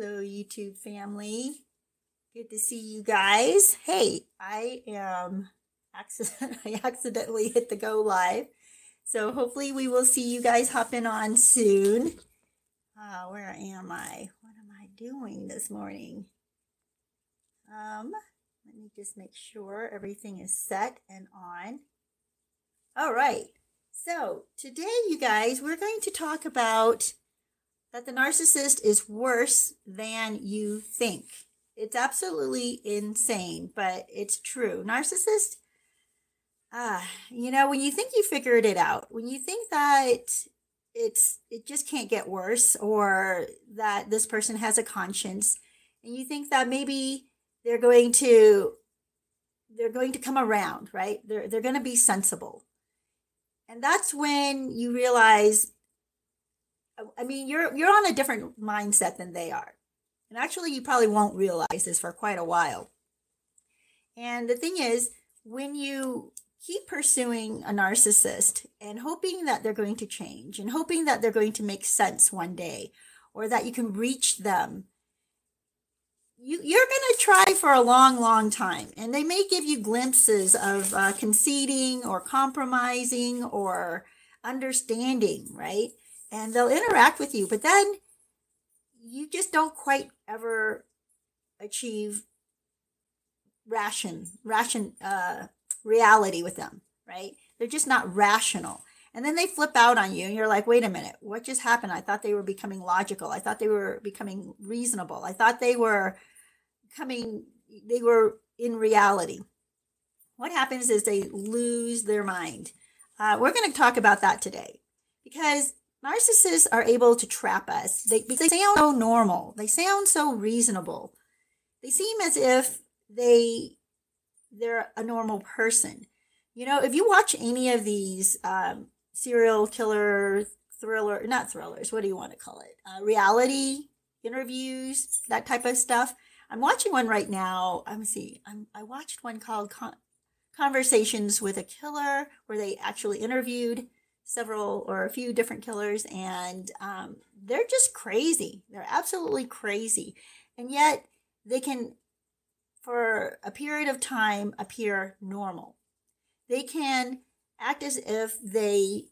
Hello, YouTube family. Good to see you guys. Hey, I am I accidentally hit the go live. So hopefully we will see you guys hopping on soon. Uh, where am I? What am I doing this morning? Um, let me just make sure everything is set and on. All right. So today, you guys, we're going to talk about that the narcissist is worse than you think. It's absolutely insane, but it's true. Narcissist, ah, uh, you know, when you think you figured it out, when you think that it's it just can't get worse, or that this person has a conscience, and you think that maybe they're going to they're going to come around, right? They're they're going to be sensible. And that's when you realize I mean, you're you're on a different mindset than they are. And actually, you probably won't realize this for quite a while. And the thing is, when you keep pursuing a narcissist and hoping that they're going to change and hoping that they're going to make sense one day or that you can reach them, you, you're going to try for a long, long time. And they may give you glimpses of uh, conceding or compromising or understanding, right? And they'll interact with you, but then you just don't quite ever achieve ration ration uh, reality with them, right? They're just not rational. And then they flip out on you, and you're like, wait a minute, what just happened? I thought they were becoming logical. I thought they were becoming reasonable. I thought they were coming, they were in reality. What happens is they lose their mind. Uh, we're going to talk about that today because narcissists are able to trap us. They, they sound so normal. They sound so reasonable. They seem as if they they're a normal person. You know, if you watch any of these um, serial killer thriller, not thrillers, what do you want to call it? Uh, reality interviews, that type of stuff. I'm watching one right now. I'm see. I'm, I watched one called Con- Conversations with a Killer, where they actually interviewed several or a few different killers, and um, they're just crazy. They're absolutely crazy. And yet they can, for a period of time, appear normal. They can act as if they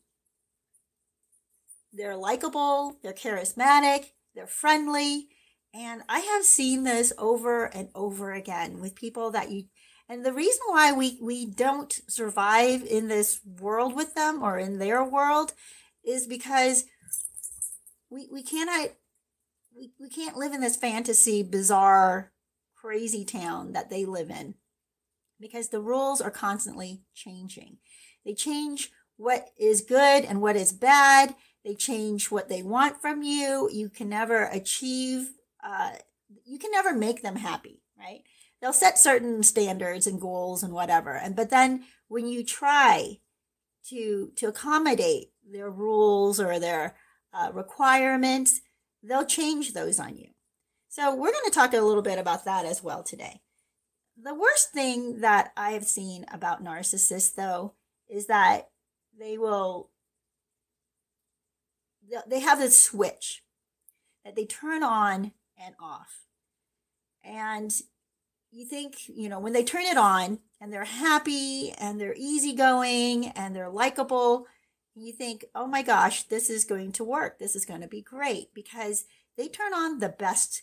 they're likable, they're charismatic, they're friendly. And I have seen this over and over again with people that you and the reason why we, we don't survive in this world with them or in their world is because we, we cannot we, we can't live in this fantasy bizarre crazy town that they live in because the rules are constantly changing. They change what is good and what is bad. They change what they want from you. You can never achieve uh, you can never make them happy right they'll set certain standards and goals and whatever. And but then when you try to to accommodate their rules or their uh, requirements they'll change those on you. So we're going to talk a little bit about that as well today. The worst thing that i have seen about narcissists though is that they will they have this switch that they turn on and off. And you think, you know, when they turn it on and they're happy and they're easygoing and they're likable, you think, oh my gosh, this is going to work. This is going to be great because they turn on the best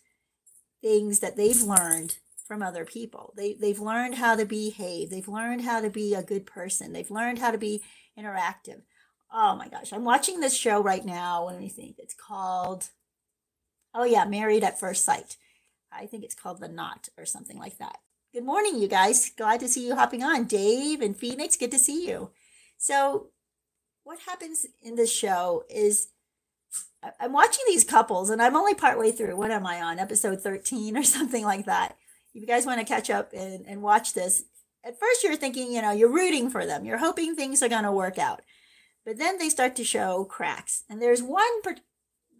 things that they've learned from other people. They, they've learned how to behave. They've learned how to be a good person. They've learned how to be interactive. Oh my gosh, I'm watching this show right now. Let me think. It's called, oh yeah, Married at First Sight. I think it's called The Knot or something like that. Good morning, you guys. Glad to see you hopping on. Dave and Phoenix, good to see you. So, what happens in this show is I'm watching these couples and I'm only partway through. What am I on? Episode 13 or something like that. If you guys want to catch up and, and watch this, at first you're thinking, you know, you're rooting for them. You're hoping things are going to work out. But then they start to show cracks. And there's one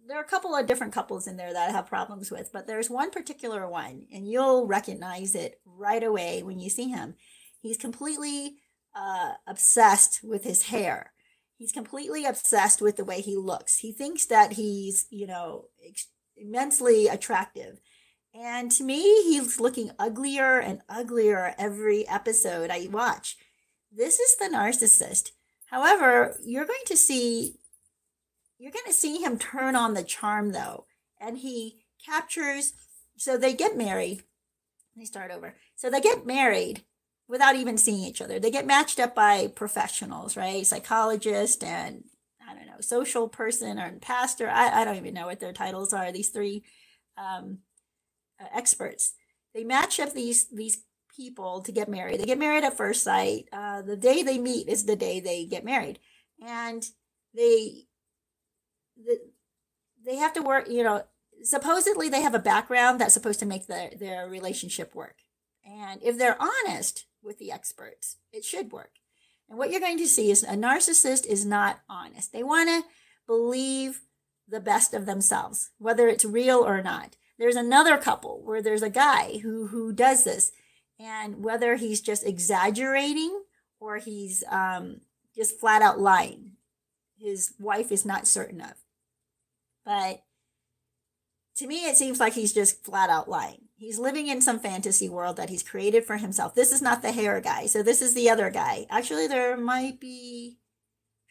there are a couple of different couples in there that I have problems with, but there's one particular one, and you'll recognize it right away when you see him. He's completely uh, obsessed with his hair. He's completely obsessed with the way he looks. He thinks that he's, you know, ex- immensely attractive. And to me, he's looking uglier and uglier every episode I watch. This is the narcissist. However, you're going to see you're going to see him turn on the charm though, and he captures so they get married. Let me start over. So they get married without even seeing each other. They get matched up by professionals, right? Psychologist and I don't know, social person or pastor. I, I don't even know what their titles are. These three um, uh, experts. They match up these these people to get married. They get married at first sight. Uh, the day they meet is the day they get married, and they the, they have to work. You know, supposedly they have a background that's supposed to make their their relationship work. And if they're honest with the experts, it should work. And what you're going to see is a narcissist is not honest. They want to believe the best of themselves, whether it's real or not. There's another couple where there's a guy who who does this, and whether he's just exaggerating or he's um, just flat out lying, his wife is not certain of. But to me, it seems like he's just flat out lying. He's living in some fantasy world that he's created for himself. This is not the hair guy. So this is the other guy. Actually, there might be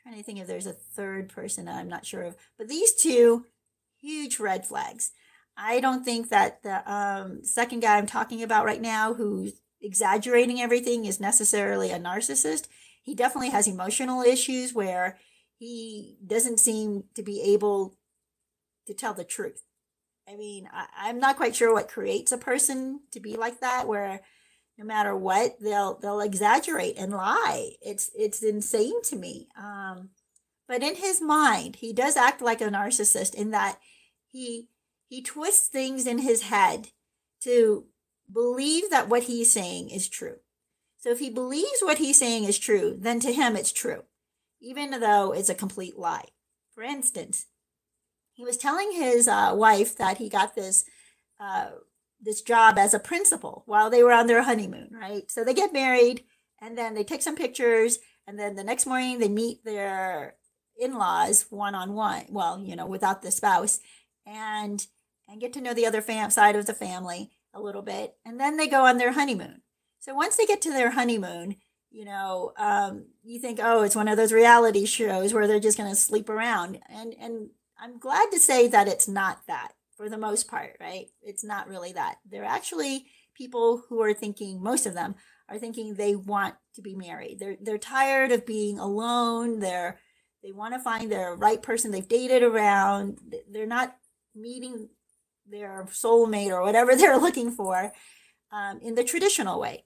I'm trying to think if there's a third person I'm not sure of. But these two huge red flags. I don't think that the um, second guy I'm talking about right now, who's exaggerating everything, is necessarily a narcissist. He definitely has emotional issues where he doesn't seem to be able to tell the truth. I mean, I, am not quite sure what creates a person to be like that, where no matter what, they'll they'll exaggerate and lie. It's it's insane to me. Um, but in his mind, he does act like a narcissist in that he he twists things in his head to believe that what he's saying is true. So if he believes what he's saying is true, then to him it's true, even though it's a complete lie. For instance, he was telling his uh, wife that he got this uh, this job as a principal while they were on their honeymoon, right? So they get married and then they take some pictures and then the next morning they meet their in-laws one on one, well, you know, without the spouse and and get to know the other fam- side of the family a little bit and then they go on their honeymoon. So once they get to their honeymoon, you know, um, you think, oh, it's one of those reality shows where they're just going to sleep around. And and I'm glad to say that it's not that for the most part, right? It's not really that. They're actually people who are thinking, most of them are thinking they want to be married. They're they're tired of being alone. They're they want to find their right person they've dated around. They're not meeting their soulmate or whatever they're looking for um, in the traditional way.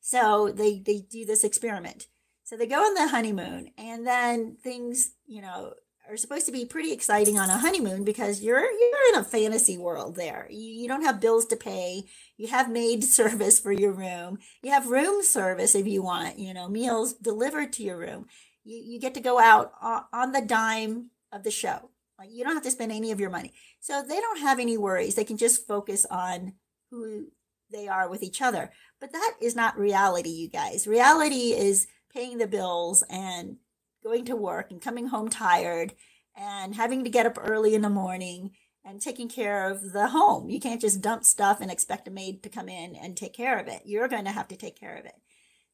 So they they do this experiment. So they go on the honeymoon, and then things, you know, are supposed to be pretty exciting on a honeymoon because you're you're in a fantasy world there. You, you don't have bills to pay. You have maid service for your room. You have room service if you want, you know, meals delivered to your room. You, you get to go out on the dime of the show. Like you don't have to spend any of your money. So they don't have any worries. They can just focus on who they are with each other. But that is not reality, you guys. Reality is paying the bills and going to work and coming home tired and having to get up early in the morning and taking care of the home. You can't just dump stuff and expect a maid to come in and take care of it. You're going to have to take care of it.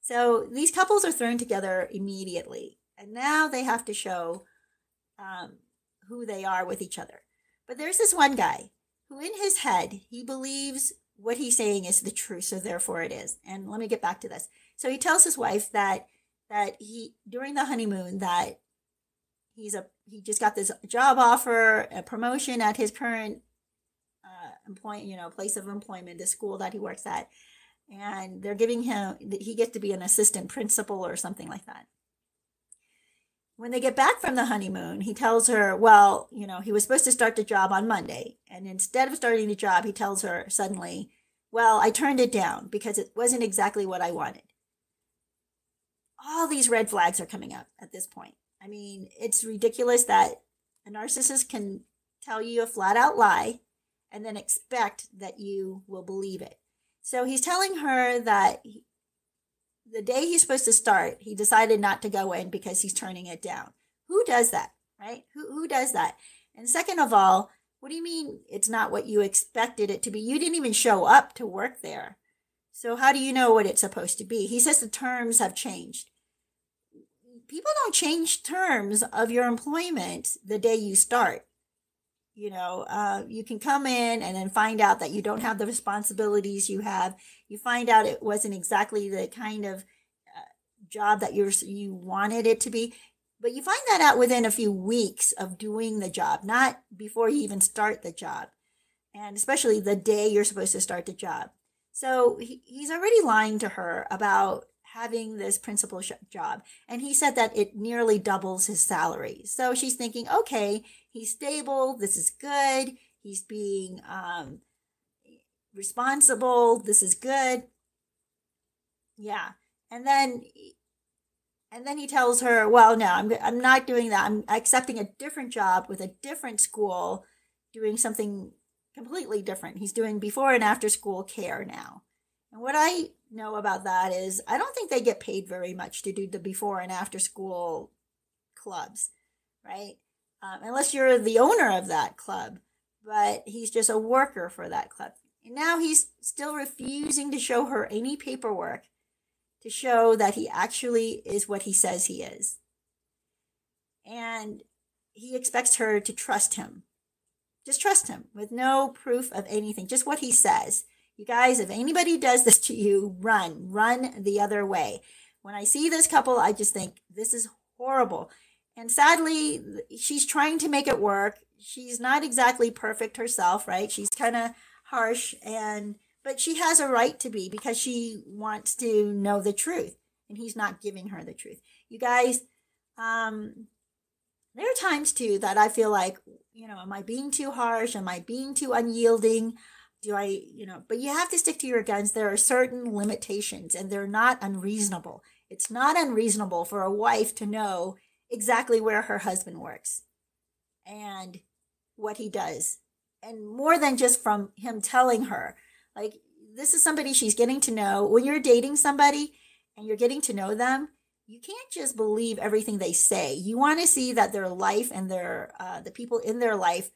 So these couples are thrown together immediately. And now they have to show um, who they are with each other. But there's this one guy who, in his head, he believes what he's saying is the truth, so therefore it is. And let me get back to this. So he tells his wife that that he during the honeymoon that he's a he just got this job offer, a promotion at his current uh, employment, you know, place of employment, the school that he works at, and they're giving him he gets to be an assistant principal or something like that. When they get back from the honeymoon, he tells her, well, you know, he was supposed to start the job on Monday, and instead of starting the job, he tells her suddenly, well, I turned it down because it wasn't exactly what I wanted all these red flags are coming up at this point. I mean, it's ridiculous that a narcissist can tell you a flat out lie and then expect that you will believe it. So he's telling her that he, the day he's supposed to start, he decided not to go in because he's turning it down. Who does that, right? Who, who does that? And second of all, What do you mean it's not what you expected it to be? You didn't even show up to work there. So how do you know what it's supposed to be? He says the terms have changed. People don't change terms of your employment the day you start. You know, uh, you can come in and then find out that you don't have the responsibilities you have. You find out it wasn't exactly the kind of uh, job that you're you wanted it to be but you find that out within a few weeks of doing the job, not before you even start the job. And especially the day you're supposed to start the job. So he, he's already lying to her about having this principal job. And he said that it nearly doubles his salary. So she's thinking, okay, he's stable. This is good. He's being um, responsible. This is good. Yeah. And then and then he tells her, well, no, I'm, I'm not doing that. I'm accepting a different job with a different school, doing something completely different. He's doing before and after school care now. And what I know about that is I don't think they get paid very much to do the before and after school clubs, right? Um, unless you're the owner of that club. But he's just a worker for that club. And now he's still refusing to show her any paperwork to show that he actually is what he says he is. And he expects her to trust him. Just trust him with no proof of anything, just what he says. You guys, if anybody does this to you, run, run the other way. When I see this couple, I just think this is horrible. And sadly, she's trying to make it work. She's not exactly perfect herself, right? She's kind of harsh and but she has a right to be because she wants to know the truth and he's not giving her the truth. You guys, um, there are times too that I feel like, you know, am I being too harsh? Am I being too unyielding? Do I, you know, but you have to stick to your guns. There are certain limitations and they're not unreasonable. It's not unreasonable for a wife to know exactly where her husband works and what he does. And more than just from him telling her, like this is somebody she's getting to know. When you're dating somebody and you're getting to know them, you can't just believe everything they say. You want to see that their life and their uh, the people in their life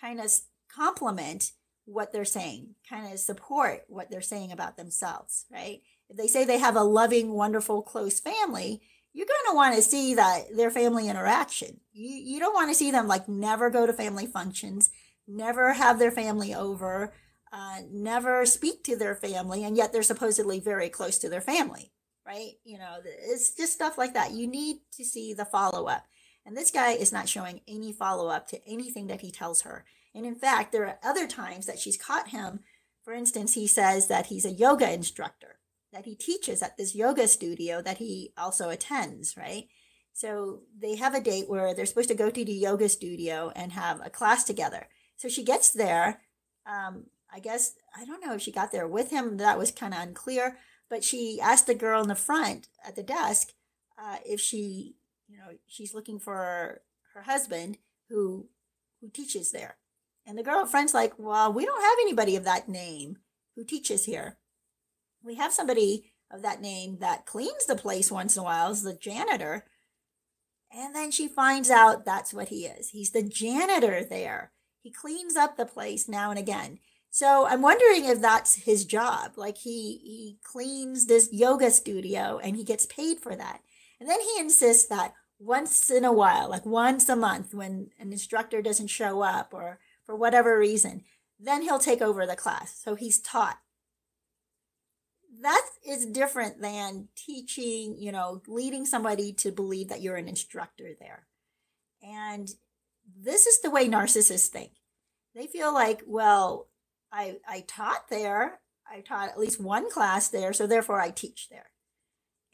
kind of complement what they're saying, kind of support what they're saying about themselves, right? If they say they have a loving, wonderful, close family, you're going to want to see that their family interaction. You you don't want to see them like never go to family functions, never have their family over, uh, never speak to their family, and yet they're supposedly very close to their family, right? You know, it's just stuff like that. You need to see the follow up. And this guy is not showing any follow up to anything that he tells her. And in fact, there are other times that she's caught him. For instance, he says that he's a yoga instructor, that he teaches at this yoga studio that he also attends, right? So they have a date where they're supposed to go to the yoga studio and have a class together. So she gets there. Um, I guess, I don't know if she got there with him. That was kind of unclear. But she asked the girl in the front at the desk uh, if she, you know, she's looking for her husband who who teaches there. And the girlfriend's like, well, we don't have anybody of that name who teaches here. We have somebody of that name that cleans the place once in a while, is the janitor. And then she finds out that's what he is. He's the janitor there. He cleans up the place now and again. So I'm wondering if that's his job. Like he he cleans this yoga studio and he gets paid for that. And then he insists that once in a while, like once a month when an instructor doesn't show up or for whatever reason, then he'll take over the class. So he's taught. That is different than teaching, you know, leading somebody to believe that you're an instructor there. And this is the way narcissists think. They feel like, well, I, I taught there. I taught at least one class there, so therefore I teach there.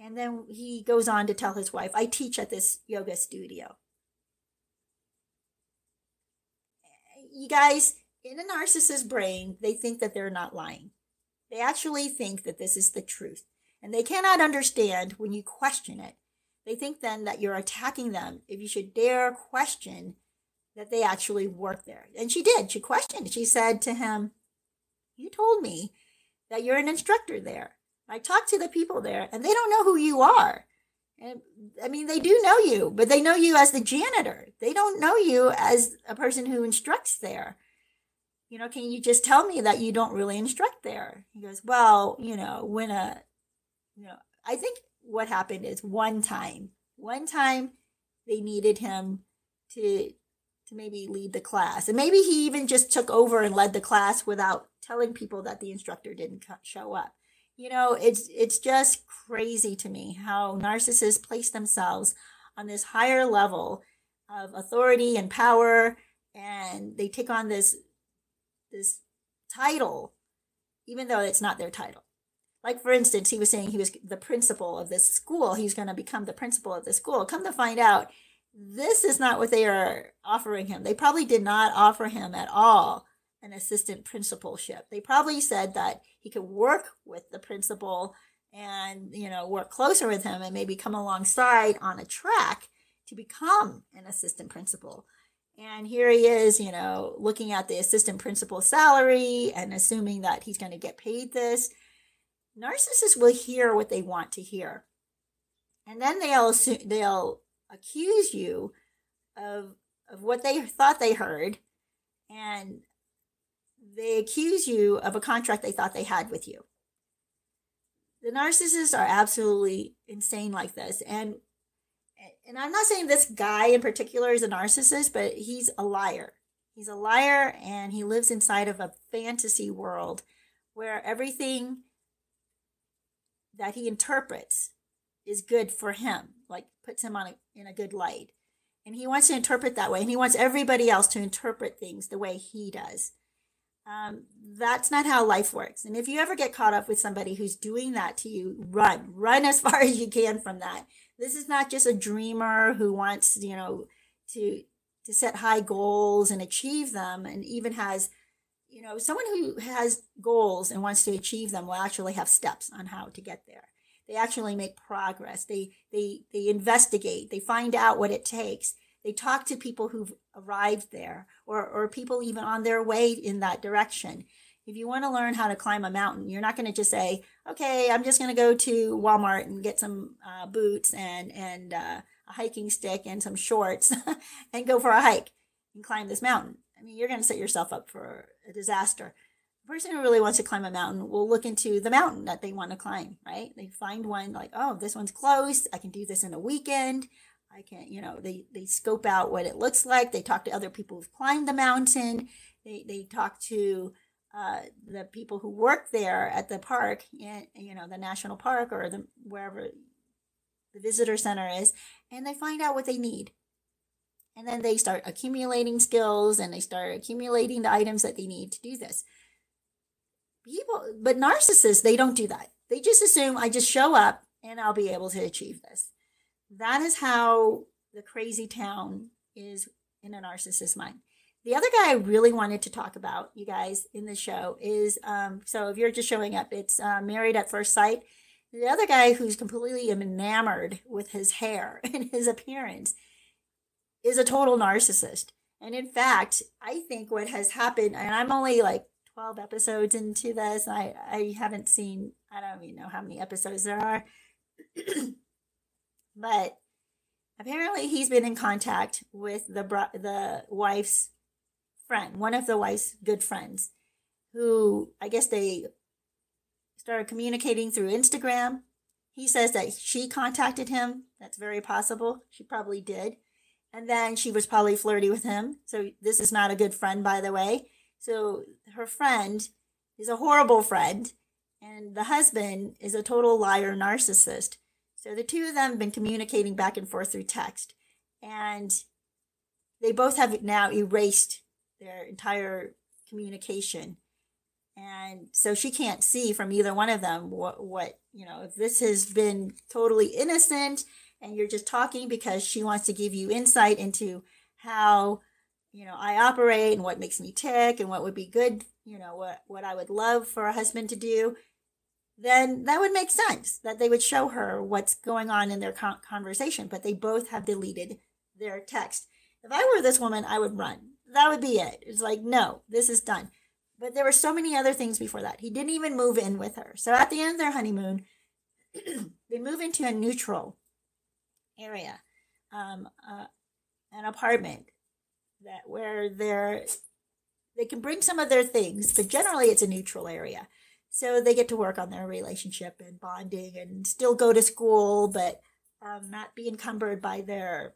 And then he goes on to tell his wife, I teach at this yoga studio. You guys, in a narcissist's brain, they think that they're not lying. They actually think that this is the truth. And they cannot understand when you question it. They think then that you're attacking them if you should dare question that they actually work there. And she did. She questioned. She said to him, you told me that you're an instructor there. I talked to the people there and they don't know who you are. I mean, they do know you, but they know you as the janitor. They don't know you as a person who instructs there. you know, can you just tell me that you don't really instruct there? He goes, well, you know, when a, you know, I think what happened is one time, one time they needed him to to maybe lead the class. And maybe he even just took over and led the class without telling people that the instructor didn't show up. You know, it's it's just crazy to me how narcissists place themselves on this higher level of authority and power and they take on this this title even though it's not their title. Like for instance, he was saying he was the principal of this school. He's going to become the principal of the school. Come to find out, this is not what they are offering him. They probably did not offer him at all an assistant principalship. They probably said that he could work with the principal and, you know, work closer with him and maybe come alongside on a track to become an assistant principal. And here he is, you know, looking at the assistant principal salary and assuming that he's going to get paid this. Narcissists will hear what they want to hear. And then they'll assume, they'll accuse you of of what they thought they heard and they accuse you of a contract they thought they had with you. The narcissists are absolutely insane like this. And and I'm not saying this guy in particular is a narcissist, but he's a liar. He's a liar and he lives inside of a fantasy world where everything that he interprets is good for him, like puts him on a, in a good light. And he wants to interpret that way. And he wants everybody else to interpret things the way he does. Um, that's not how life works. And if you ever get caught up with somebody who's doing that to you, run, run as far as you can from that. This is not just a dreamer who wants, you know, to to set high goals and achieve them, and even has, you know, someone who has goals and wants to achieve them will actually have steps on how to get there. They actually make progress. They they they investigate. They find out what it takes they talk to people who've arrived there or, or people even on their way in that direction. If you want to learn how to climb a mountain, you're not going to just say, okay, I'm just going to go to Walmart and get some uh, boots and, and uh, a hiking stick and some shorts and go for a hike and climb this mountain. I mean, you're going to set yourself up for a disaster. The person who really wants to climb a mountain will look into the mountain that they want to climb, right? They find one like, oh, this one's close. I can do this in a weekend. I can't, you know, they, they scope out what it looks like. They talk to other people who've climbed the mountain. They, they talk to uh, the people who work there at the park, you know, the national park or the wherever the visitor center is, and they find out what they need. And then they start accumulating skills and they start accumulating the items that they need to do this. People, but narcissists, they don't do that. They just assume I just show up and I'll be able to achieve this that is how the crazy town is in a narcissist's mind. The other guy I really wanted to talk about, you guys, in the show is um, so if you're just showing up, it's uh, Married at First Sight. The other guy who's completely enamored with his hair and his appearance is a total narcissist. And in fact, I think what has happened, and I'm only like 12 episodes into this, I, I haven't seen, I don't even know how many episodes there are. But apparently, he's been in contact with the the wife's friend, one of the wife's good friends, who I guess they started communicating through Instagram. He says that she contacted him. That's very possible. She probably did. And then she was probably flirty with him. So this is not a good friend, by the way. So her friend is a horrible friend. And the husband is a total liar narcissist. So the two of them have been communicating back and forth through text. And they both have now erased their entire communication. And so she can't see from either one of them what, what, you know, if this has been totally innocent and you're just talking because she wants to give you insight into how, you know, I operate and what makes me tick and what would be good, you know, what, what I would love for a husband to do then that would make sense that they would show her what's going on in their con- conversation. But they both have deleted their text. If I were this woman, I would run. That would be it. It's like, no, this is done. But there were so many other things before that. He didn't even move in with her. So at the end of their honeymoon, they move into a neutral area, um, uh, an apartment that where they're they can bring some of their things, but generally it's a neutral area. So they get to work on their relationship and bonding and still go to school, but um, not be encumbered by their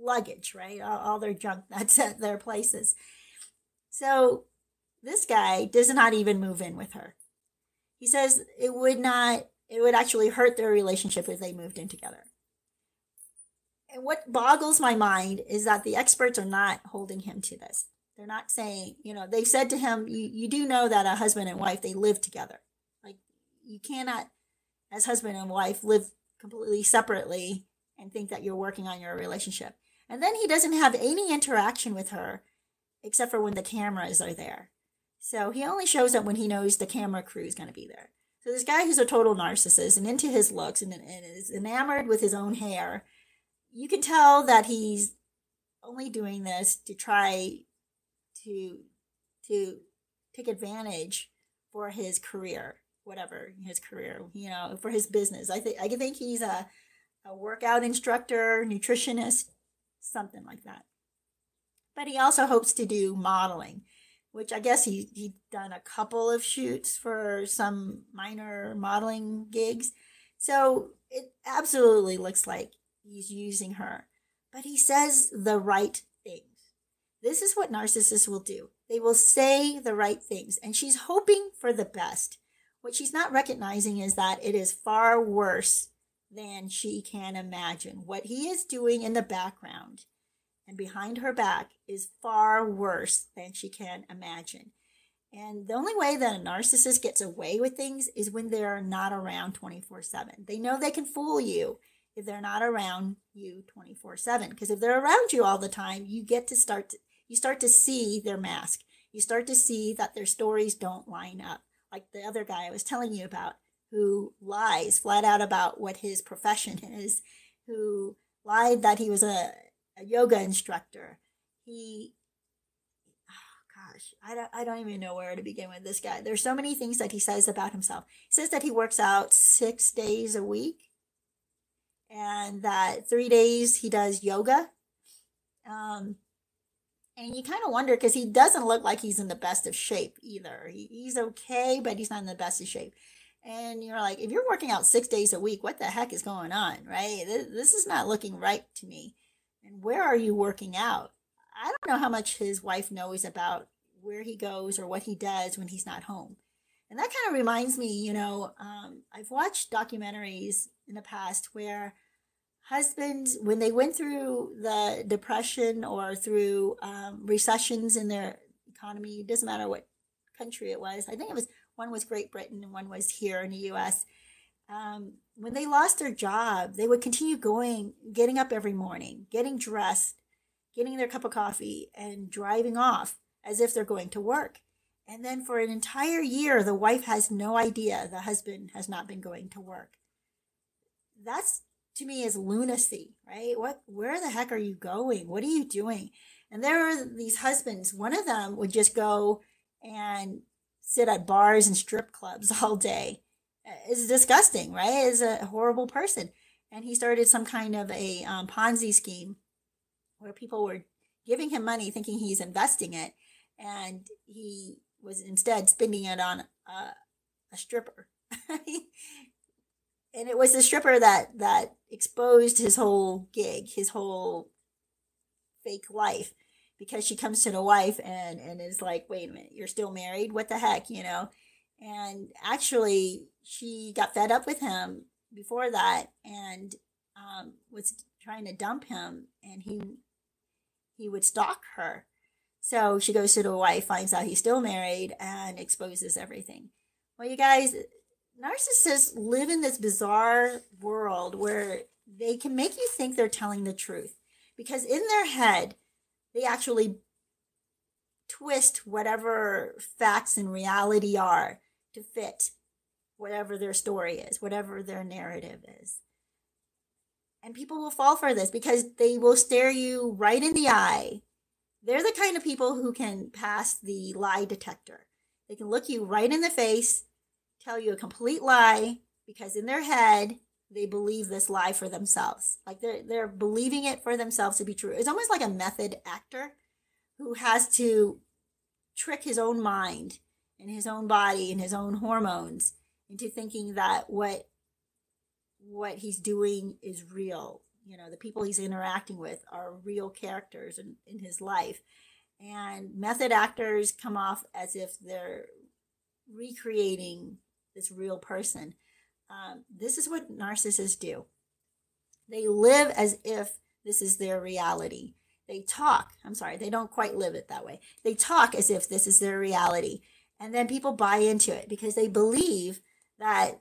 luggage, right? All, all their junk that's at their places. So this guy does not even move in with her. He says it would not, it would actually hurt their relationship if they moved in together. And what boggles my mind is that the experts are not holding him to this. They're not saying, you know, they said to him, you, you do know that a husband and wife, they live together. Like, you cannot, as husband and wife, live completely separately and think that you're working on your relationship. And then he doesn't have any interaction with her except for when the cameras are there. So he only shows up when he knows the camera crew is going to be there. So this guy who's a total narcissist and into his looks and, and is enamored with his own hair, you can tell that he's only doing this to try to to take advantage for his career, whatever his career, you know, for his business. I think I think he's a a workout instructor, nutritionist, something like that. But he also hopes to do modeling, which I guess he he done a couple of shoots for some minor modeling gigs. So it absolutely looks like he's using her. But he says the right. This is what narcissists will do. They will say the right things, and she's hoping for the best. What she's not recognizing is that it is far worse than she can imagine. What he is doing in the background and behind her back is far worse than she can imagine. And the only way that a narcissist gets away with things is when they're not around 24 7. They know they can fool you if they're not around you 24 7. Because if they're around you all the time, you get to start, you start to see their mask. You start to see that their stories don't line up. Like the other guy I was telling you about, who lies flat out about what his profession is, who lied that he was a, a yoga instructor. He, oh gosh, I don't, I don't even know where to begin with this guy. There's so many things that he says about himself. He says that he works out six days a week and that three days he does yoga. Um, and you kind of wonder because he doesn't look like he's in the best of shape either. He, he's okay, but he's not in the best of shape and you're like, if you're working out six days a week, what the heck is going on, right? This is not looking right to me. And where are you working out? I don't know how much his wife knows about where he goes or what he does when he's not home. And that kind of reminds me, you know, um, I've watched documentaries in the past where husbands, when they went through the depression or through um, recessions in their economy, it doesn't matter what country it was. I think it was one was Great Britain and one was here in the US. Um, when they lost their job, they would continue going, getting up every morning, getting dressed, getting their cup of coffee, and driving off as if they're going to work. And then for an entire year, the wife has no idea the husband has not been going to work. That's to me is lunacy, right? What, where the heck are you going? What are you doing? And there are these husbands. One of them would just go and sit at bars and strip clubs all day. It's disgusting, right? Is a horrible person. And he started some kind of a um, Ponzi scheme where people were giving him money thinking he's investing it. And he was instead spending it on a, a stripper. and it was the stripper that, that exposed his whole gig, his whole fake life because she comes to the wife and and is like wait a minute you're still married? What the heck? You know? And actually she got fed up with him before that and um, was trying to dump him and he he would stalk her. So she goes to the wife finds out he's still married and exposes everything. Well you guys narcissists live in this bizarre world where they can make you think they're telling the truth because in their head they actually twist whatever facts and reality are to fit whatever their story is, whatever their narrative is. And people will fall for this because they will stare you right in the eye. They're the kind of people who can pass the lie detector. They can look you right in the face, tell you a complete lie, because in their head, they believe this lie for themselves. Like they're they're believing it for themselves to be true. It's almost like a method actor who has to trick his own mind and his own body and his own hormones into thinking that what what he's doing is real. You know, the people he's interacting with are real characters in, in his life. And method actors come off as if they're recreating this real person. Um, this is what narcissists do. They live as if this is their reality. They talk, I'm sorry, they don't quite live it that way. They talk as if this is their reality. And then people buy into it because they believe that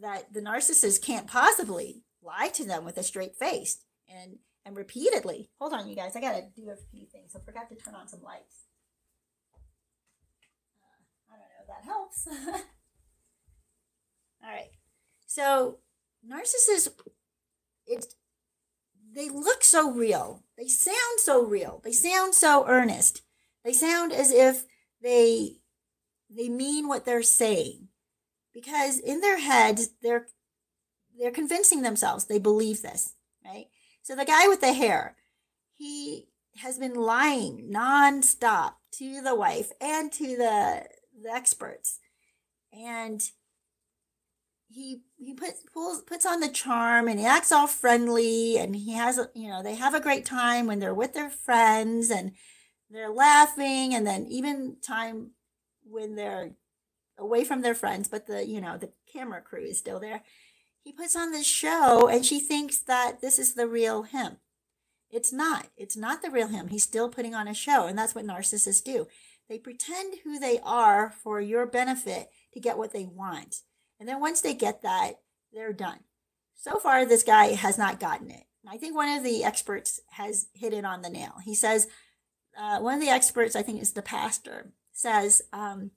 that the narcissist can't possibly lie to them with a straight face and and repeatedly. Hold on, you guys, I gotta do a few things. I forgot to turn on some lights. Uh, I don't know if that helps. All right, so narcissists, it they look so real. They sound so real. They sound so earnest. They sound as if they they mean what they're saying because in their heads they're they're convincing themselves they believe this right so the guy with the hair he has been lying nonstop to the wife and to the the experts and he he puts pulls puts on the charm and he acts all friendly and he has you know they have a great time when they're with their friends and they're laughing and then even time when they're away from their friends, but the, you know, the camera crew is still there. He puts on this show and she thinks that this is the real him. It's not. It's not the real him. He's still putting on a show. And that's what narcissists do. They pretend who they are for your benefit to get what they want. And then once they get that, they're done. So far, this guy has not gotten it. I think one of the experts has hit it on the nail. He says, uh, one of the experts, I think is the pastor, says, um,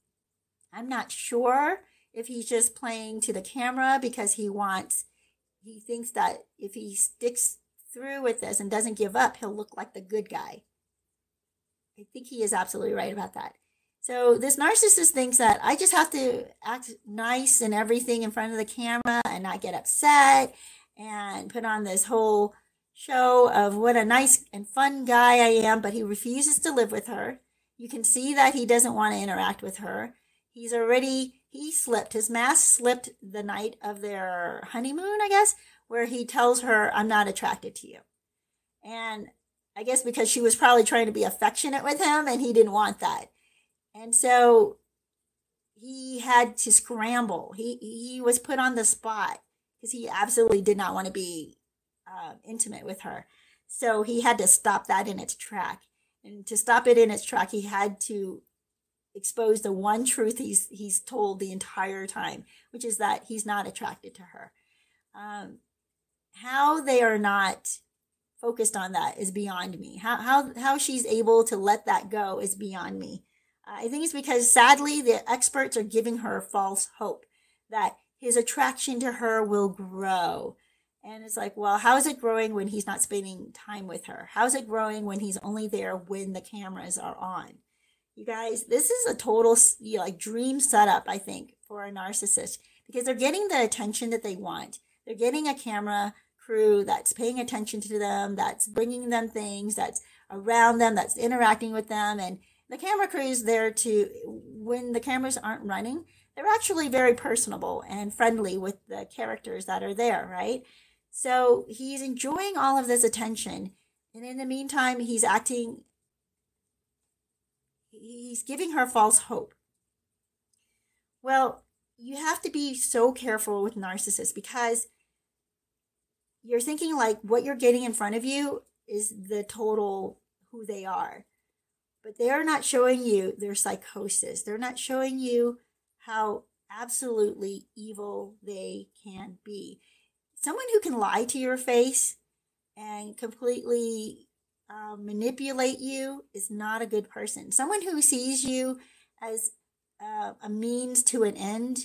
I'm not sure if he's just playing to the camera because he wants, he thinks that if he sticks through with this and doesn't give up, he'll look like the good guy. I think he is absolutely right about that. So this narcissist thinks that I just have to act nice and everything in front of the camera and not get upset and put on this whole show of what a nice and fun guy I am, but he refuses to live with her. You can see that he doesn't want to interact with her. He's already he slipped. His mask slipped the night of their honeymoon, I guess, where he tells her, "I'm not attracted to you." And I guess because she was probably trying to be affectionate with him and he didn't want that. And so he had to scramble. He he was put on the spot because he absolutely did not want to be uh, intimate with her. So he had to stop that in its track. And to stop it in its track, he had to expose the one truth he's he's told the entire time, which is that he's not attracted to her. Um, how they are not focused on that is beyond me. How how how she's able to let that go is beyond me. I think it's because sadly the experts are giving her false hope that his attraction to her will grow. And it's like, well, how is it growing when he's not spending time with her? How's it growing when he's only there when the cameras are on? You guys, this is a total you know, like dream setup, I think, for a narcissist because they're getting the attention that they want. They're getting a camera crew that's paying attention to them, that's bringing them things, that's around them, that's interacting with them. And the camera crew is there to, when the cameras aren't running, they're actually very personable and friendly with the characters that are there, right? So he's enjoying all of this attention. And in the meantime, he's acting he's giving her false hope. Well, you have to be so careful with narcissists because you're thinking like what you're getting in front of you is the total who they are. But they are not showing you their psychosis. They're not showing you how absolutely evil they can be. Someone who can lie to your face and completely uh, manipulate you is not a good person. Someone who sees you as uh, a means to an end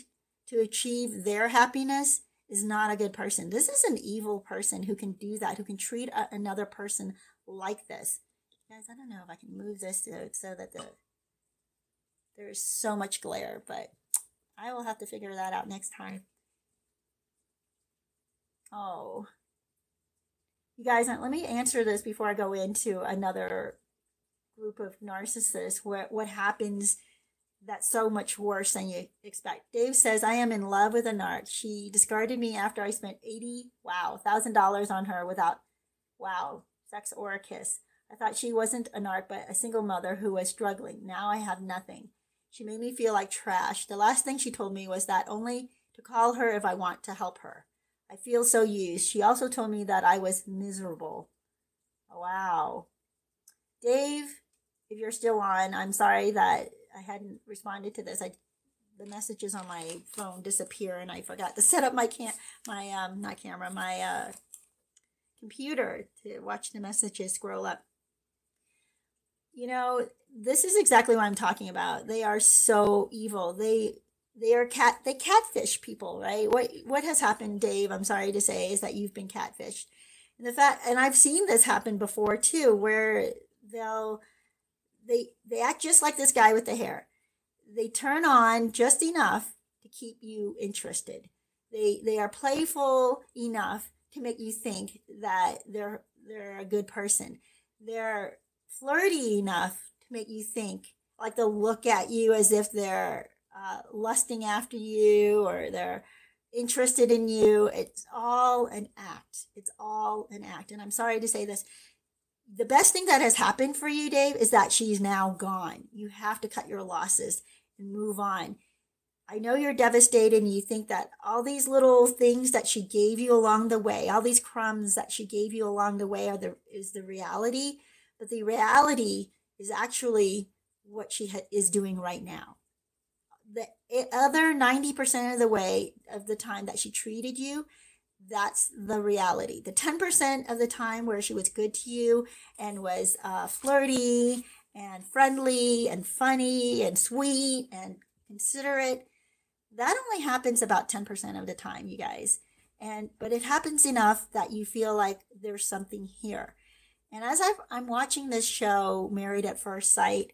to achieve their happiness is not a good person. This is an evil person who can do that, who can treat a, another person like this. Guys, I don't know if I can move this so, so that the there's so much glare, but I will have to figure that out next time. Oh, you guys, let me answer this before I go into another group of narcissists, what what happens that's so much worse than you expect. Dave says, I am in love with a narc. She discarded me after I spent 80, wow, thousand dollars on her without, wow, sex or a kiss. I thought she wasn't a narc, but a single mother who was struggling. Now I have nothing. She made me feel like trash. The last thing she told me was that only to call her if I want to help her. I feel so used. She also told me that I was miserable. Wow. Dave, if you're still on, I'm sorry that I hadn't responded to this. I the messages on my phone disappear and I forgot to set up my can my um not camera, my uh computer to watch the messages scroll up. You know, this is exactly what I'm talking about. They are so evil. They they are cat they catfish people, right? What what has happened, Dave, I'm sorry to say, is that you've been catfished. And the fact and I've seen this happen before too, where they'll they they act just like this guy with the hair. They turn on just enough to keep you interested. They they are playful enough to make you think that they're they're a good person. They're flirty enough to make you think like they'll look at you as if they're uh, lusting after you or they're interested in you. It's all an act. It's all an act. And I'm sorry to say this the best thing that has happened for you, Dave, is that she's now gone. You have to cut your losses and move on. I know you're devastated and you think that all these little things that she gave you along the way, all these crumbs that she gave you along the way are the is the reality, but the reality is actually what she ha- is doing right now. The other 90% of the way of the time that she treated you that's the reality. The 10% of the time where she was good to you and was uh, flirty and friendly and funny and sweet and considerate, that only happens about 10% of the time, you guys. And but it happens enough that you feel like there's something here. And as i I'm watching this show, Married at First Sight,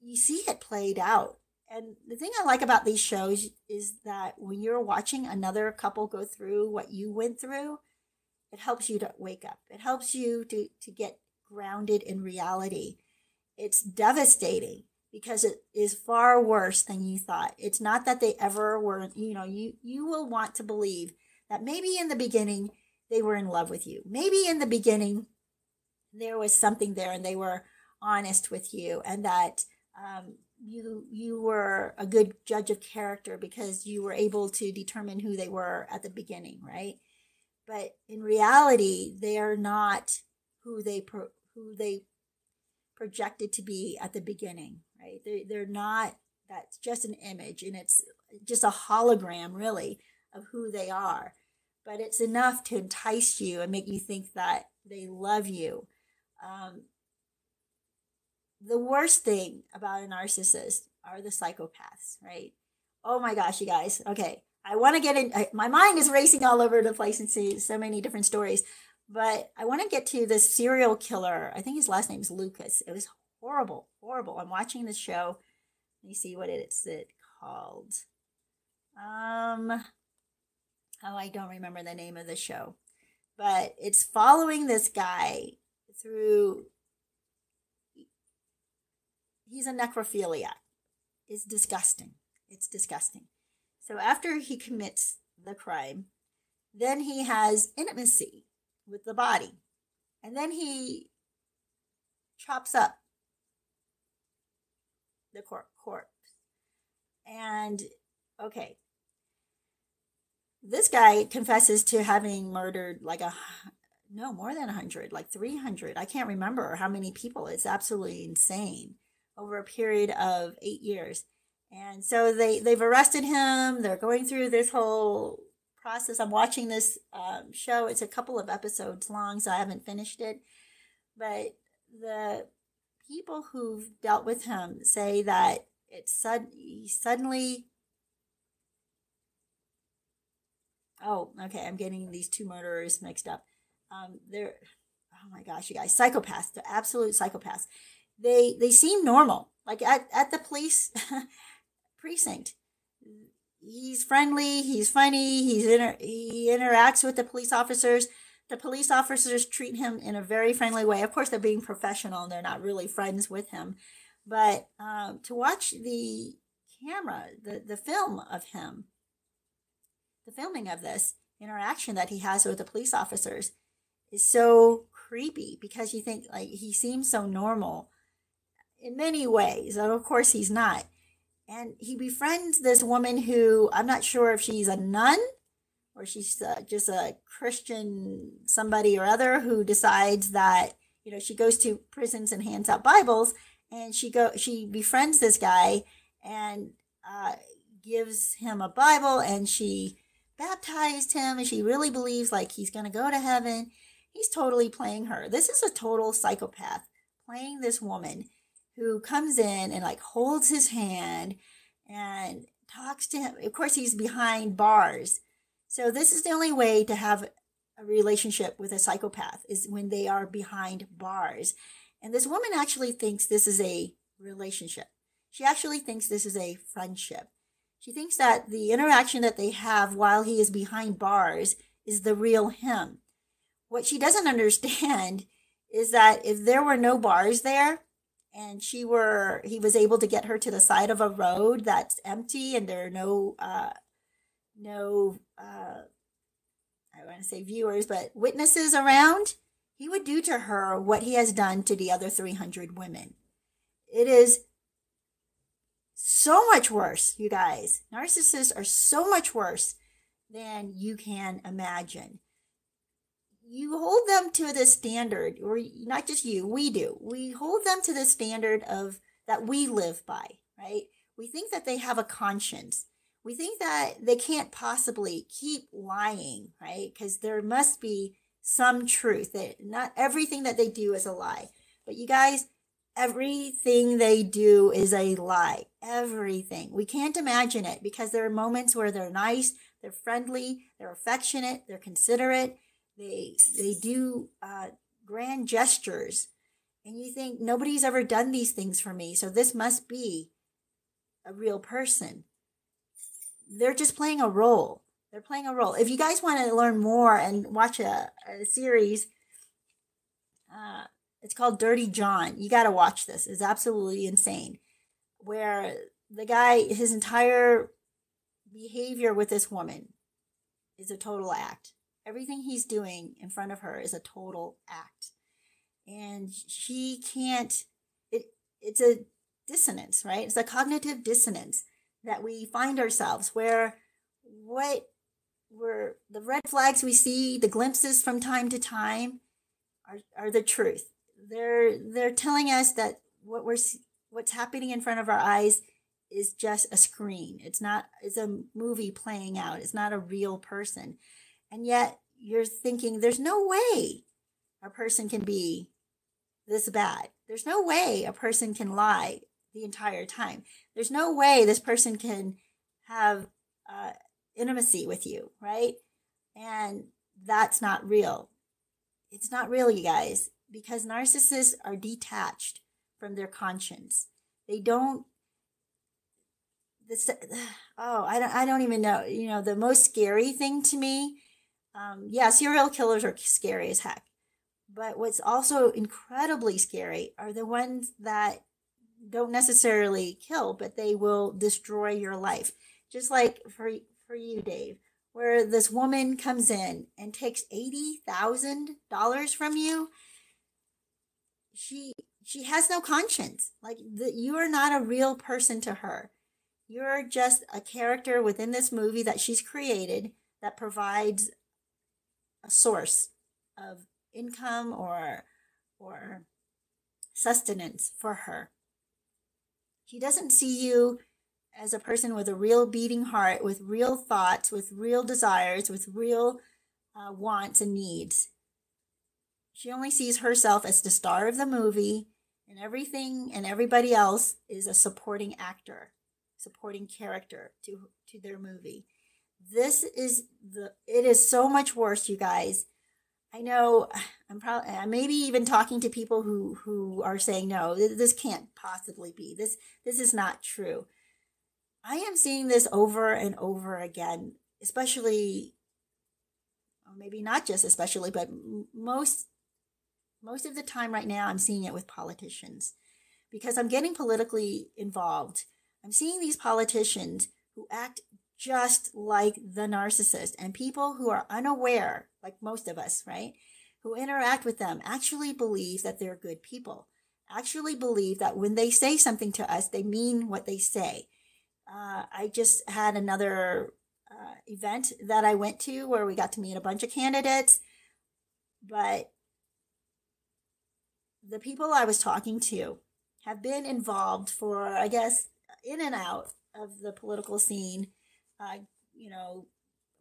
you see it played out and the thing I like about these shows is that when you're watching another couple go through what you went through, it helps you to wake up. It helps you to, to get grounded in reality. It's devastating because it is far worse than you thought. It's not that they ever were, you know, you you will want to believe that maybe in the beginning they were in love with you. Maybe in the beginning there was something there and they were honest with you and that um, you you were a good judge of character because you were able to determine who they were at the beginning, right? But in reality, they are not who they pro, who they projected to be at the beginning, right? They they're not. That's just an image, and it's just a hologram, really, of who they are. But it's enough to entice you and make you think that they love you. Um, the worst thing about a narcissist are the psychopaths, right? Oh my gosh, you guys. Okay. I want to get in. I, my mind is racing all over the place and see so many different stories, but I want to get to this serial killer. I think his last name is Lucas. It was horrible, horrible. I'm watching this show. Let me see what it's it called. Um, oh, I don't remember the name of the show, but it's following this guy through he's a necrophiliac. It's disgusting. It's disgusting. So after he commits the crime, then he has intimacy with the body. And then he chops up the cor- corpse. And okay, this guy confesses to having murdered like a no more than a 100 like 300 i can't remember how many people it's absolutely insane over a period of eight years. And so they, they've arrested him. They're going through this whole process. I'm watching this um, show. It's a couple of episodes long, so I haven't finished it. But the people who've dealt with him say that it's sud- suddenly. Oh, okay. I'm getting these two murderers mixed up. Um, they're, oh my gosh, you guys, psychopaths. They're absolute psychopaths they they seem normal. Like at, at the police precinct, he's friendly, he's funny, he's inter- he interacts with the police officers. the police officers treat him in a very friendly way. Of course, they're being professional and they're not really friends with him. But um, to watch the camera, the, the film of him, the filming of this interaction that he has with the police officers is so creepy because you think like he seems so normal in many ways. And of course, he's not. And he befriends this woman who I'm not sure if she's a nun or she's uh, just a Christian somebody or other who decides that you know she goes to prisons and hands out Bibles and she go she befriends this guy and uh, gives him a Bible and she baptized him and she really believes like he's going to go to heaven. He's totally playing her. This is a total psychopath playing this woman who comes in and like holds his hand and talks to him. Of course, he's behind bars. So this is the only way to have a relationship with a psychopath is when they are behind bars. And this woman actually thinks this is a relationship. She actually thinks this is a friendship. She thinks that the interaction that they have while he is behind bars is the real him. What she doesn't understand is that if there were no bars there and she were he was able to get her to the side of a road that's empty and there are no uh no uh I want to say viewers but witnesses around he would do to her what he has done to the other 300 women. It is so much worse, you guys. Narcissists are so much worse than you can imagine. You hold them to the standard, or not just you, we do. We hold them to the standard of that we live by, right? We think that they have a conscience. We think that they can't possibly keep lying, right? Because there must be some truth. That not everything that they do is a lie. But you guys, everything they do is a lie. Everything. We can't imagine it because there are moments where they're nice, they're friendly, they're affectionate, they're considerate. They they do uh, grand gestures, and you think nobody's ever done these things for me, so this must be a real person. They're just playing a role. They're playing a role. If you guys want to learn more and watch a, a series, uh, it's called Dirty John. You got to watch this. It's absolutely insane. Where the guy, his entire behavior with this woman is a total act. Everything he's doing in front of her is a total act. And she can't, it, it's a dissonance, right? It's a cognitive dissonance that we find ourselves where what we're the red flags we see, the glimpses from time to time, are are the truth. They're they're telling us that what we're what's happening in front of our eyes is just a screen. It's not it's a movie playing out. It's not a real person. And yet you're thinking there's no way a person can be this bad. There's no way a person can lie the entire time. There's no way this person can have uh, intimacy with you, right? And that's not real. It's not real, you guys, because narcissists are detached from their conscience. They don't this oh I don't I don't even know you know the most scary thing to me um yeah serial killers are scary as heck but what's also incredibly scary are the ones that don't necessarily kill but they will destroy your life just like for for you, Dave, where this woman comes in and takes $80,000 from you. She she has no conscience. Like the, you are not a real person to her. You're just a character within this movie that she's created that provides a source of income or or sustenance for her. He doesn't see you as a person with a real beating heart, with real thoughts, with real desires, with real uh, wants and needs. She only sees herself as the star of the movie, and everything and everybody else is a supporting actor, supporting character to to their movie. This is the it is so much worse, you guys. I know I'm probably maybe even talking to people who who are saying no, this can't possibly be. This this is not true. I am seeing this over and over again, especially maybe not just especially, but most most of the time right now I'm seeing it with politicians because I'm getting politically involved. I'm seeing these politicians who act just like the narcissist and people who are unaware, like most of us, right? Who interact with them actually believe that they're good people, actually believe that when they say something to us, they mean what they say. Uh, I just had another uh, event that I went to where we got to meet a bunch of candidates, but the people I was talking to have been involved for, I guess, in and out of the political scene, you know,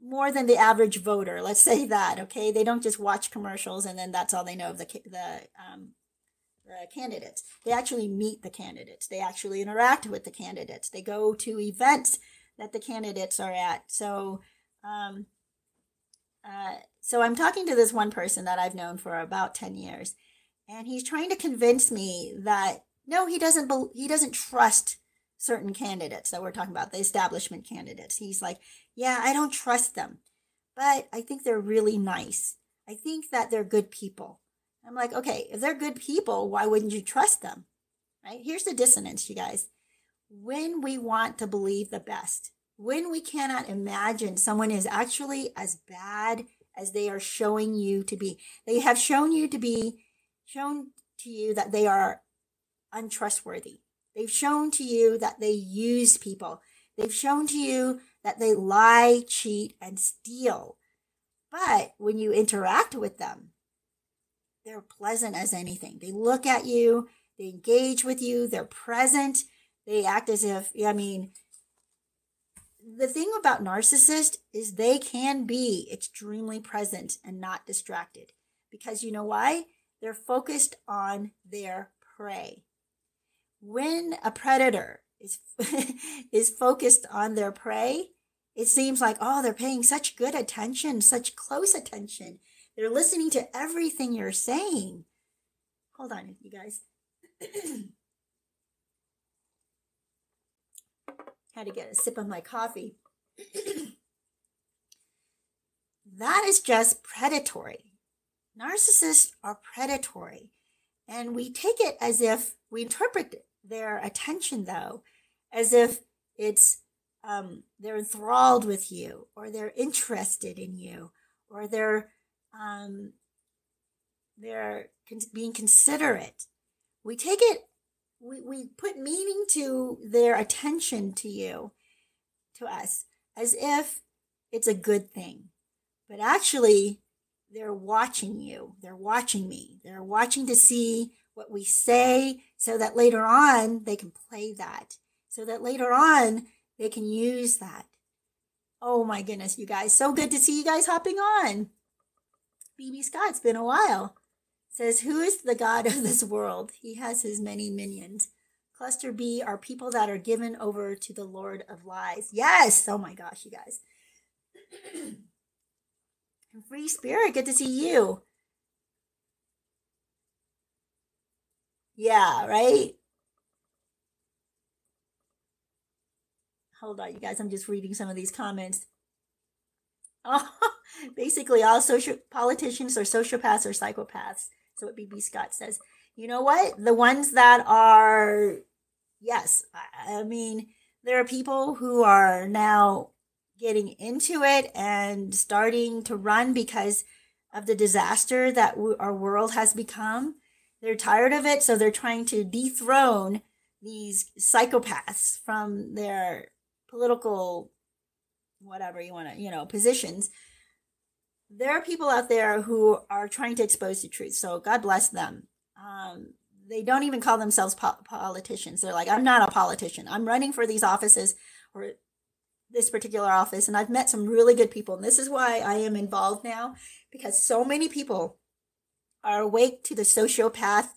more than the average voter. Let's say that, okay? They don't just watch commercials and then that's all they know of the the um, the candidates. They actually meet the candidates. They actually interact with the candidates. They go to events that the candidates are at. So, um, uh, so I'm talking to this one person that I've known for about ten years, and he's trying to convince me that no, he doesn't. Be- he doesn't trust certain candidates that we're talking about, the establishment candidates. He's like, yeah, I don't trust them, but I think they're really nice. I think that they're good people. I'm like, okay, if they're good people, why wouldn't you trust them? Right? Here's the dissonance, you guys. When we want to believe the best, when we cannot imagine someone is actually as bad as they are showing you to be, they have shown you to be, shown to you that they are untrustworthy. They've shown to you that they use people. They've shown to you that they lie, cheat, and steal. But when you interact with them, they're pleasant as anything. They look at you, they engage with you, they're present, they act as if, I mean, the thing about narcissists is they can be extremely present and not distracted. Because you know why? They're focused on their prey. When a predator is is focused on their prey, it seems like oh, they're paying such good attention, such close attention they're listening to everything you're saying. Hold on, you guys. Had to get a sip of my coffee. that is just predatory. Narcissists are predatory. And we take it as if we interpret their attention, though, as if it's um, they're enthralled with you, or they're interested in you, or they're um, they're being considerate. We take it, we, we put meaning to their attention to you, to us, as if it's a good thing. But actually, they're watching you. They're watching me. They're watching to see what we say so that later on they can play that, so that later on they can use that. Oh my goodness, you guys. So good to see you guys hopping on. BB Scott, it's been a while. Says, Who is the God of this world? He has his many minions. Cluster B are people that are given over to the Lord of lies. Yes! Oh my gosh, you guys. Free Spirit, good to see you. Yeah, right? Hold on, you guys. I'm just reading some of these comments. Oh, basically, all social politicians are sociopaths or psychopaths. So what BB Scott says. You know what? The ones that are, yes, I mean, there are people who are now getting into it and starting to run because of the disaster that our world has become. They're tired of it, so they're trying to dethrone these psychopaths from their political whatever you want to, you know, positions. There are people out there who are trying to expose the truth. So God bless them. Um, they don't even call themselves po- politicians. They're like, I'm not a politician. I'm running for these offices or this particular office. And I've met some really good people. And this is why I am involved now because so many people are awake to the sociopath